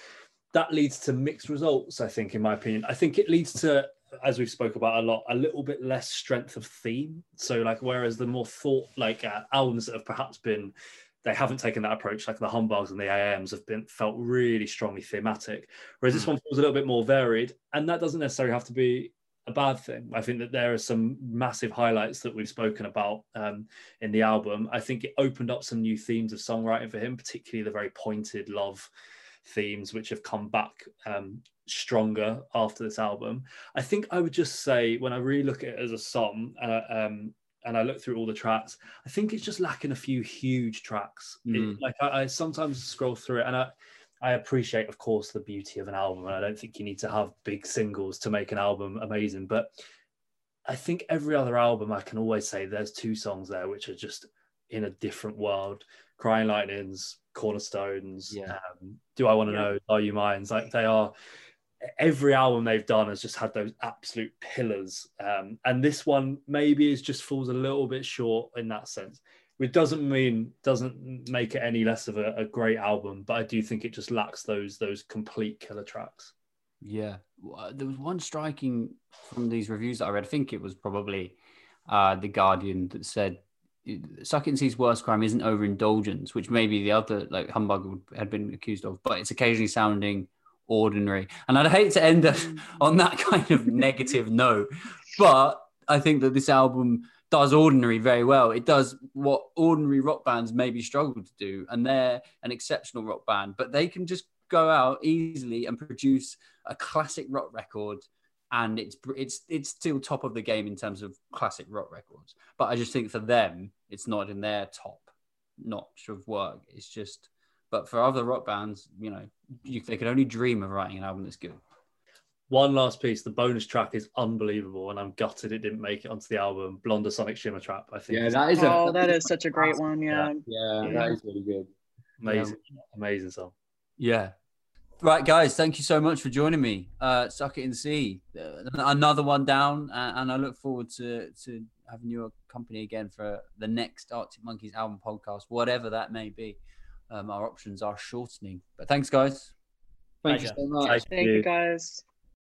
that leads to mixed results i think in my opinion i think it leads to as we've spoke about a lot a little bit less strength of theme so like whereas the more thought like uh, albums that have perhaps been they haven't taken that approach like the humbugs and the ams have been felt really strongly thematic whereas this one feels a little bit more varied and that doesn't necessarily have to be a bad thing. I think that there are some massive highlights that we've spoken about um, in the album. I think it opened up some new themes of songwriting for him, particularly the very pointed love themes, which have come back um, stronger after this album. I think I would just say, when I really look at it as a song, uh, um, and I look through all the tracks, I think it's just lacking a few huge tracks. Mm. It, like I, I sometimes scroll through it, and I. I appreciate, of course, the beauty of an album, and I don't think you need to have big singles to make an album amazing. But I think every other album, I can always say there's two songs there which are just in a different world. Crying Lightnings, Cornerstones. Yeah. Um, Do I want to Yeah. know? Are you mine? Like they are. Every album they've done has just had those absolute pillars, um, and this one maybe is just falls a little bit short in that sense. Which doesn't mean doesn't make it any less of a, a great album, but I do think it just lacks those those complete killer tracks. Yeah, there was one striking from these reviews that I read. I think it was probably uh, the Guardian that said "Suck It and See's worst crime isn't overindulgence," which maybe the other like humbug had been accused of, but it's occasionally sounding ordinary. And I'd hate to end hmm. (laughs) on that kind of negative note, but I think that this album does ordinary very well. It does what ordinary rock bands maybe struggle to do, and they're an exceptional rock band, but they can just go out easily and produce a classic rock record and it's it's it's still top of the game in terms of classic rock records but i just think for them it's not in their top notch of work it's just but for other rock bands you know you, they could only dream of writing an album that's good One last piece, the bonus track is unbelievable, and I'm gutted it didn't make it onto the album. Blonde Sonic Shimmer Trap, I think. Yeah, that is Oh, a that is such a great one. Yeah. yeah, Yeah. that is really good. amazing, amazing song. yeah right guys thank you so much for joining me uh suck it and see uh, another one down and, and i look forward to to having your company again for the next arctic monkeys album podcast whatever that may be um, our options are shortening but thanks guys Thank you so much. Thank you guys.